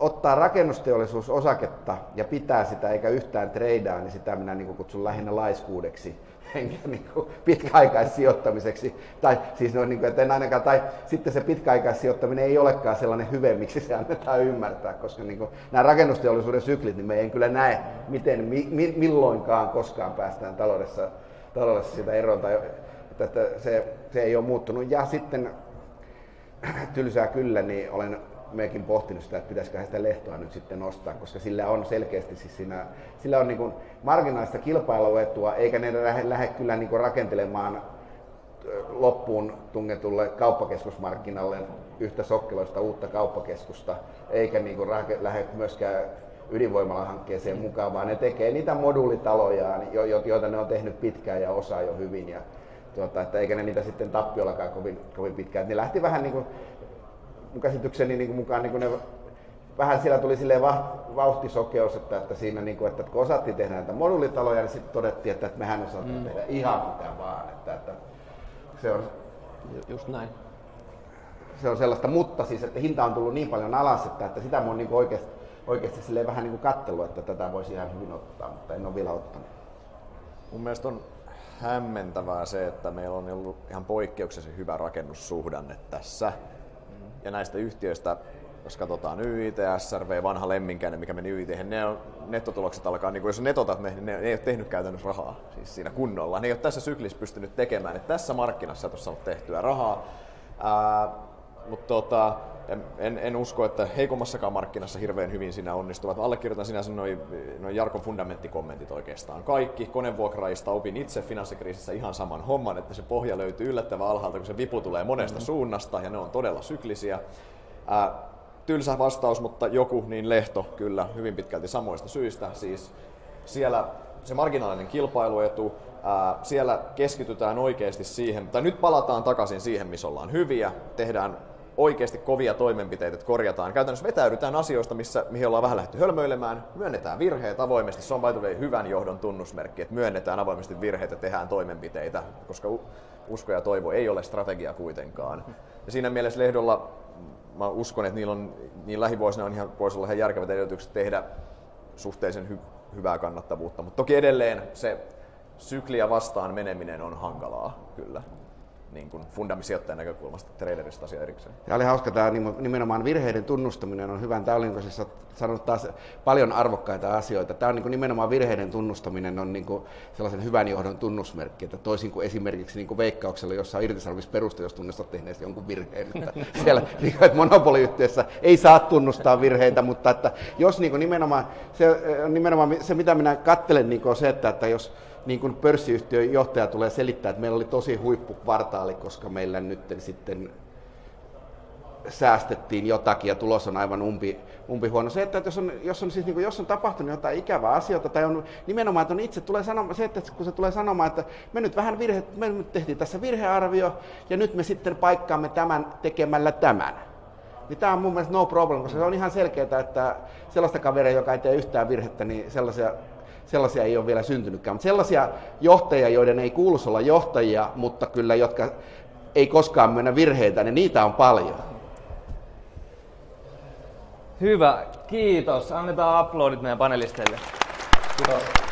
ottaa rakennusteollisuusosaketta ja pitää sitä eikä yhtään treidaa, niin sitä minä niin kutsun lähinnä laiskuudeksi enkä niin kuin pitkäaikaissijoittamiseksi. Tai siis no, niin kuin, että en ainakaan, tai sitten se pitkäaikaissijoittaminen ei olekaan sellainen hyve, miksi se annetaan ymmärtää, koska niin kuin, nämä rakennusteollisuuden syklit, niin me ei kyllä näe, miten mi, mi, milloinkaan koskaan päästään taloudessa, taloudessa sitä eroon. Tai, että, että se, se ei ole muuttunut. Ja sitten tylsää kyllä, niin olen mekin pohtinut sitä, että pitäisikö sitä lehtoa nyt sitten nostaa, koska sillä on selkeästi siis siinä, sillä on niin marginaalista kilpailuetua, eikä ne lähde, lähde kyllä niin rakentelemaan loppuun tungetulle kauppakeskusmarkkinalle yhtä sokkeloista uutta kauppakeskusta, eikä niin kuin lähde myöskään ydinvoimalahankkeeseen mukaan, vaan ne tekee niitä moduulitalojaan, joita ne on tehnyt pitkään ja osaa jo hyvin. Ja, tuota, että eikä ne niitä sitten tappiollakaan kovin, kovin pitkään. Ne lähti vähän niin kuin mun käsitykseni niin kuin mukaan niin kuin ne, vähän siellä tuli silleen vauhtisokeus, että, että siinä niin kuin, että kun osattiin tehdä näitä moduulitaloja, niin sitten todettiin, että, että mehän osataan mm. tehdä ihan mitä vaan. Että, että se on, Just näin. Se on sellaista, mutta siis, että hinta on tullut niin paljon alas, että, että sitä mun niin oikeasti, oikeasti silleen vähän niin kuin kattelua, että tätä voisi ihan hyvin ottaa, mutta en ole vielä ottanut. Mun mielestä on hämmentävää se, että meillä on ollut ihan poikkeuksellisen hyvä rakennussuhdanne tässä ja näistä yhtiöistä, jos katsotaan YIT, SRV, vanha lemminkäinen, mikä meni YIT, ne on, nettotulokset alkaa, niin kuin jos netotat ne, niin ne, ne ei ole tehnyt käytännössä rahaa siis siinä kunnolla. Ne ei ole tässä syklissä pystynyt tekemään, että tässä markkinassa et ole saanut tehtyä rahaa. Ää, mutta tota, en, en, usko, että heikommassakaan markkinassa hirveän hyvin siinä onnistuvat. Allekirjoitan sinänsä noin noi Jarkon fundamenttikommentit oikeastaan. Kaikki konevuokraajista opin itse finanssikriisissä ihan saman homman, että se pohja löytyy yllättävän alhaalta, kun se vipu tulee monesta mm-hmm. suunnasta ja ne on todella syklisiä. Ää, tylsä vastaus, mutta joku niin lehto kyllä hyvin pitkälti samoista syistä. Siis siellä se marginaalinen kilpailuetu, ää, siellä keskitytään oikeasti siihen, tai nyt palataan takaisin siihen, missä ollaan hyviä, tehdään oikeasti kovia toimenpiteitä, että korjataan. Käytännössä vetäydytään asioista, missä, mihin ollaan vähän lähdetty hölmöilemään, myönnetään virheet avoimesti. Se on by the hyvän johdon tunnusmerkki, että myönnetään avoimesti virheitä, tehdään toimenpiteitä, koska usko ja toivo ei ole strategia kuitenkaan. Ja siinä mielessä Lehdolla mä uskon, että niillä on, niin lähivuosina on ihan, voisi olla ihan järkevät edellytykset tehdä suhteellisen hy- hyvää kannattavuutta, mutta toki edelleen se sykliä vastaan meneminen on hankalaa kyllä niin kuin fundamisijoittajan näkökulmasta, traderista asia erikseen. Ja oli hauska tämä nimenomaan virheiden tunnustaminen on hyvä. Tämä oli niin siis sanonut taas paljon arvokkaita asioita. Tämä on niin kuin nimenomaan virheiden tunnustaminen on niin kuin sellaisen hyvän johdon tunnusmerkki, että toisin kuin esimerkiksi niin kuin veikkauksella, jossa on irtisanomisperuste, jos tunnistat tehneet jonkun virheen. Että siellä niin kuin, että monopoliyhtiössä ei saa tunnustaa virheitä, mutta että jos niin kuin nimenomaan, se, nimenomaan se, mitä minä katselen, niin kuin on se, että, että jos niin kuin pörssiyhtiön johtaja tulee selittää, että meillä oli tosi huippukvartaali, koska meillä nyt sitten säästettiin jotakin ja tulos on aivan umpi, umpi huono. Se, että jos on, jos on, siis niin kuin, jos on tapahtunut jotain ikävää asioita tai on nimenomaan, että on itse tulee sanomaan, se, että kun se tulee sanomaan, että me nyt vähän virhe, me nyt tehtiin tässä virhearvio ja nyt me sitten paikkaamme tämän tekemällä tämän. Niin tämä on mun mielestä no problem, koska se on ihan selkeää, että sellaista kaveria, joka ei tee yhtään virhettä, niin sellaisia sellaisia ei ole vielä syntynytkään. Mutta sellaisia johtajia, joiden ei kuuluisi olla johtajia, mutta kyllä jotka ei koskaan mennä virheitä, niin niitä on paljon. Hyvä, kiitos. Annetaan aplodit meidän panelisteille. Kiitos.